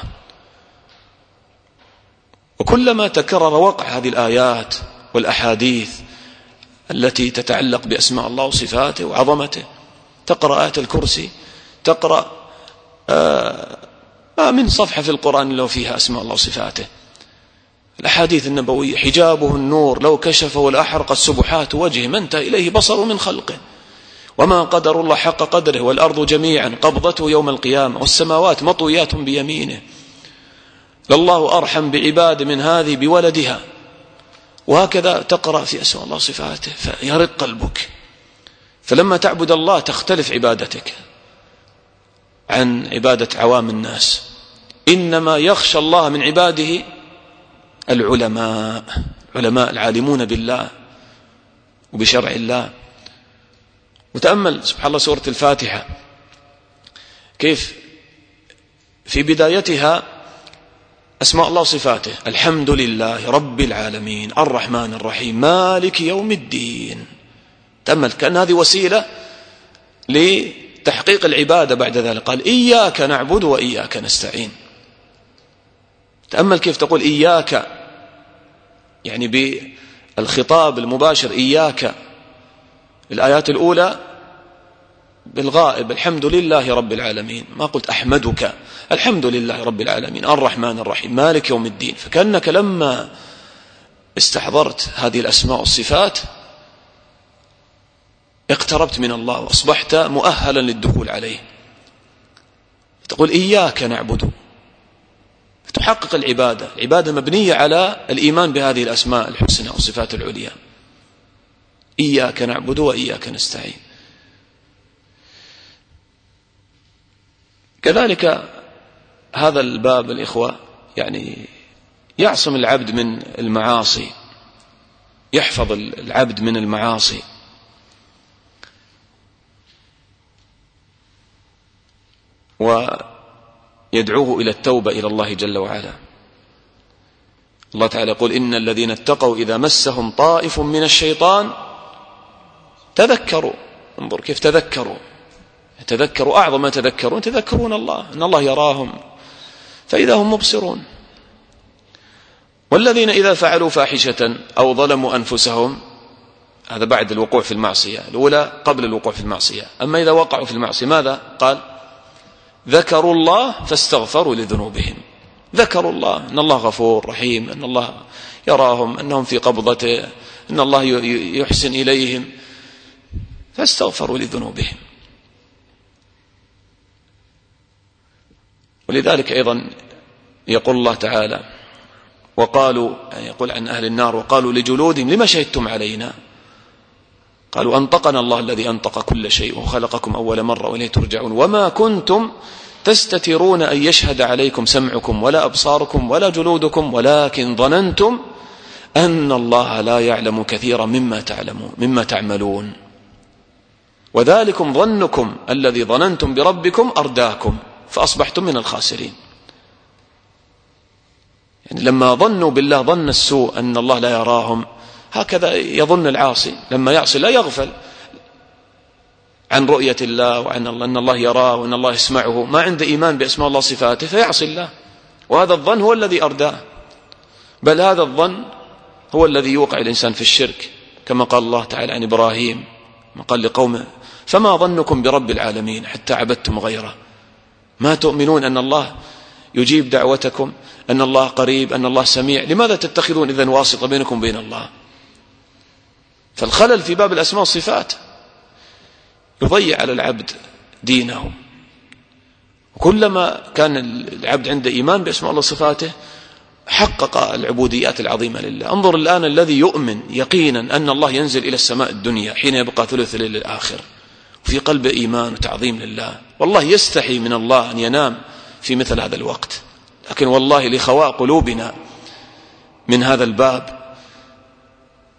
وكلما تكرر وقع هذه الآيات والأحاديث التي تتعلق بأسماء الله وصفاته وعظمته. تقرأ آية الكرسي تقرأ آه ما من صفحة في القرآن لو فيها أسماء الله وصفاته. الأحاديث النبوية حجابه النور لو كشفه لأحرقت سبحات وجهه ما انتهى إليه بصر من خلقه. وما قدر الله حق قدره والأرض جميعا قبضته يوم القيامة والسماوات مطويات بيمينه. لله أرحم بعباد من هذه بولدها. وهكذا تقرأ في أسماء الله صفاته فيرق قلبك. فلما تعبد الله تختلف عبادتك عن عبادة عوام الناس. إنما يخشى الله من عباده العلماء علماء العالمون بالله وبشرع الله. وتأمل سبحان الله سورة الفاتحة كيف في بدايتها أسماء الله وصفاته. الحمد لله رب العالمين. الرحمن الرحيم. مالك يوم الدين. تأمل كأن هذه وسيلة لتحقيق العبادة بعد ذلك. قال إياك نعبد وإياك نستعين. تأمل كيف تقول إياك؟ يعني بالخطاب المباشر إياك. الآيات الأولى بالغائب الحمد لله رب العالمين. ما قلت أحمدك. الحمد لله رب العالمين. الرحمن الرحيم. مالك يوم الدين. فكأنك لما استحضرت هذه الأسماء والصفات اقتربت من الله وأصبحت مؤهلا للدخول عليه. تقول إياك نعبد. تحقق العبادة. العبادة مبنية على الإيمان بهذه الأسماء الحسنى والصفات العليا. إياك نعبد وإياك نستعين. كذلك هذا الباب الإخوة يعني يعصم العبد من المعاصي يحفظ العبد من المعاصي. ويدعوه إلى التوبة إلى الله جل وعلا. الله تعالى يقول إن الذين اتقوا إذا مسهم طائف من الشيطان تذكروا. انظر كيف تذكروا. يتذكروا أعظم ما يتذكرون يتذكرون الله أن الله يراهم فإذا هم مبصرون. والذين إذا فعلوا فاحشة أو ظلموا أنفسهم هذا بعد الوقوع في المعصية الأولى قبل الوقوع في المعصية. أما إذا وقعوا في المعصية ماذا؟ قال ذكروا الله فاستغفروا لذنوبهم. ذكروا الله أن الله غفور رحيم أن الله يراهم أنهم في قبضته أن الله يحسن إليهم. فاستغفروا لذنوبهم. ولذلك أيضا يقول الله تعالى وقالوا يعني يقول عن أهل النار وقالوا لجلودهم لما شهدتم علينا؟ قالوا أنطقنا الله الذي أنطق كل شيء وخلقكم أول مرة وإليه ترجعون وما كنتم تستترون أن يشهد عليكم سمعكم ولا أبصاركم ولا جلودكم ولكن ظننتم أن الله لا يعلم كثيرا مما تعلمون مما تعملون. وذلكم ظنكم الذي ظننتم بربكم أرداكم. فأصبحتم من الخاسرين. يعني لما ظنوا بالله ظن السوء أن الله لا يراهم هكذا يظن العاصي. لما يعصي لا يغفل عن رؤية الله وعن الله أن الله يراه وأن الله يسمعه. ما عنده إيمان بأسماء الله وصفاته فيعصي الله. وهذا الظن هو الذي أرداه. بل هذا الظن هو الذي يوقع الإنسان في الشرك كما قال الله تعالى عن إبراهيم قال لقومه فما ظنكم برب العالمين حتى عبدتم غيره؟ ما تؤمنون أن الله يجيب دعوتكم أن الله قريب أن الله سميع لماذا تتخذون إذن واسطة بينكم وبين الله؟ فالخلل في باب الأسماء والصفات يضيع على العبد دينه. وكلما كان العبد عنده إيمان بأسماء الله وصفاته حقق العبوديات العظيمة لله. انظر الآن الذي يؤمن يقينا أن الله ينزل إلى السماء الدنيا حين يبقى ثلث الليل الآخر. وفي قلبه إيمان وتعظيم لله. والله يستحي من الله أن ينام في مثل هذا الوقت. لكن والله لخواء قلوبنا من هذا الباب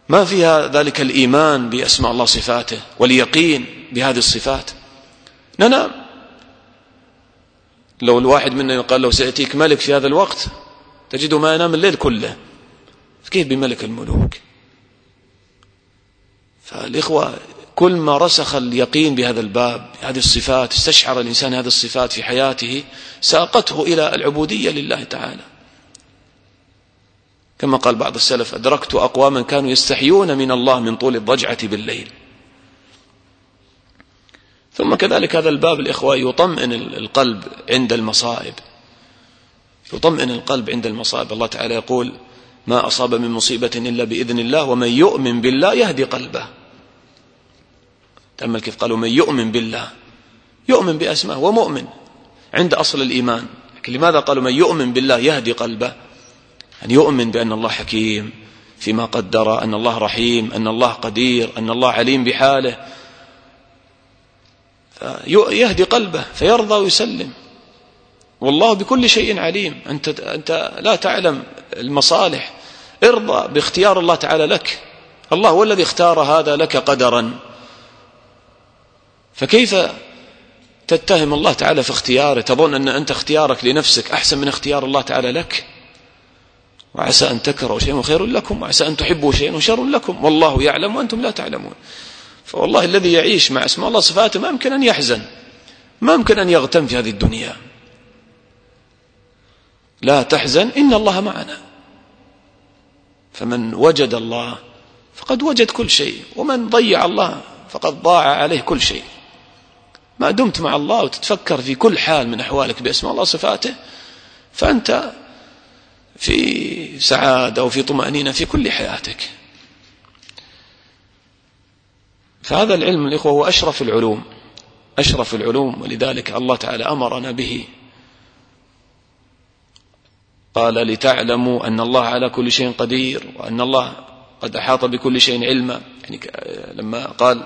ما فيها ذلك الإيمان بأسماء الله صفاته واليقين بهذه الصفات. ننام. لو الواحد منا يقال لو سيأتيك ملك في هذا الوقت تجده ما ينام الليل كله. كيف بملك الملوك؟ فالإخوة كل ما رسخ اليقين بهذا الباب هذه الصفات استشعر الإنسان هذه الصفات في حياته ساقته إلى العبودية لله تعالى. كما قال بعض السلف أدركت أقواما كانوا يستحيون من الله من طول الضجعة بالليل. ثم كذلك هذا الباب الإخوة يطمئن القلب عند المصائب. يطمئن القلب عند المصائب. الله تعالى يقول ما أصاب من مصيبة إلا بإذن الله ومن يؤمن بالله يهدي قلبه. تأمل كيف؟ قالوا من يؤمن بالله. يؤمن بأسماء ومؤمن عند أصل الإيمان. لكن لماذا قالوا من يؤمن بالله؟ يهدي قلبه. أن يؤمن بأن الله حكيم فيما قدر أن الله رحيم أن الله قدير أن الله عليم بحاله. يهدي قلبه فيرضى ويسلم. والله بكل شيء عليم. أنت, أنت لا تعلم المصالح. ارضى باختيار الله تعالى لك. الله هو الذي اختار هذا لك قدرا. فكيف تتهم الله تعالى في اختياره؟ تظن أن أنت اختيارك لنفسك أحسن من اختيار الله تعالى لك؟ وعسى أن تكرهوا شيئا خير لكم وعسى أن تحبوا شيئا شر لكم. والله يعلم وأنتم لا تعلمون. فوالله الذي يعيش مع أسماء الله صفاته ما يمكن أن يحزن ما يمكن أن يغتم في هذه الدنيا. لا تحزن إن الله معنا. فمن وجد الله فقد وجد كل شيء ومن ضيع الله فقد ضاع عليه كل شيء. ما دمت مع الله وتتفكر في كل حال من أحوالك باسم الله صفاته فأنت في سعادة وفي طمأنينة في كل حياتك. فهذا العلم الإخوة هو أشرف العلوم أشرف العلوم ولذلك الله تعالى أمرنا به. قال لتعلموا أن الله على كل شيء قدير وأن الله قد أحاط بكل شيء علما. يعني لما قال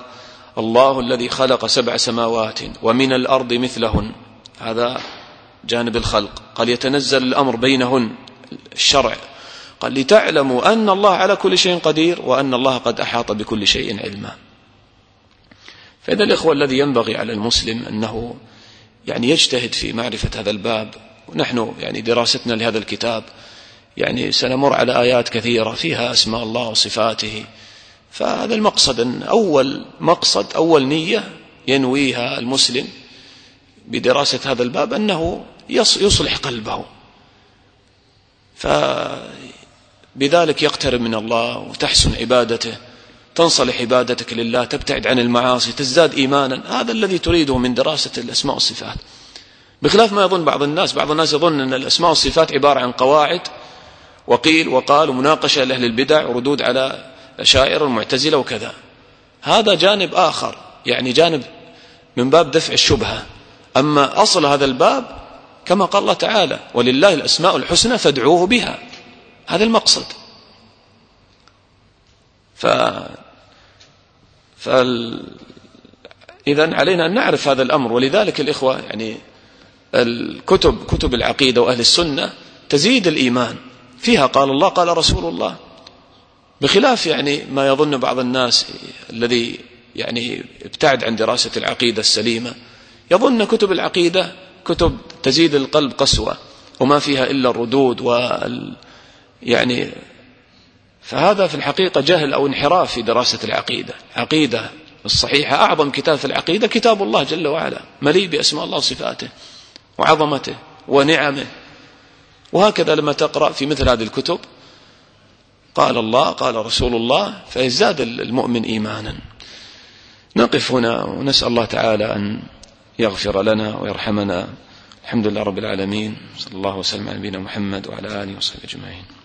الله الذي خلق سبع سماوات ومن الأرض مثلهن. هذا جانب الخلق. قال يتنزل الأمر بينهن. الشرع. قال لتعلموا أن الله على كل شيء قدير وأن الله قد أحاط بكل شيء علما. فإذا الإخوة الذي ينبغي على المسلم أنه يعني يجتهد في معرفة هذا الباب ونحن يعني دراستنا لهذا الكتاب يعني سنمر على آيات كثيرة فيها أسماء الله وصفاته. فهذا المقصد أن أول مقصد أول نية ينويها المسلم بدراسة هذا الباب أنه يصلح قلبه. بذلك يقترب من الله وتحسن عبادته تنصلح عبادتك لله تبتعد عن المعاصي تزداد إيمانا. هذا الذي تريده من دراسة الأسماء والصفات. بخلاف ما يظن بعض الناس بعض الناس يظن أن الأسماء والصفات عبارة عن قواعد وقيل وقال ومناقشة لأهل البدع وردود على شائر المعتزلة وكذا. هذا جانب آخر يعني جانب من باب دفع الشبهة. أما أصل هذا الباب كما قال الله تعالى ولله الأسماء الحسنى فادعوه بها. هذا المقصد. ف فال... إذا علينا أن نعرف هذا الأمر. ولذلك الإخوة يعني الكتب كتب العقيدة وأهل السنة تزيد الإيمان. فيها قال الله قال رسول الله بخلاف يعني ما يظن بعض الناس الذي يعني ابتعد عن دراسة العقيدة السليمة يظن كتب العقيدة كتب تزيد القلب قسوة وما فيها إلا الردود وال يعني فهذا في الحقيقة جهل أو انحراف في دراسة العقيدة. عقيدة الصحيحة أعظم كتاب في العقيدة كتاب الله جل وعلا مليء بأسماء الله وصفاته وعظمته ونعمه. وهكذا لما تقرأ في مثل هذه الكتب قال الله قال رسول الله فيزداد المؤمن إيمانا. نقف هنا ونسأل الله تعالى أن يغفر لنا ويرحمنا. الحمد لله رب العالمين. صلى الله وسلم على نبينا محمد وعلى آله وصحبه أجمعين.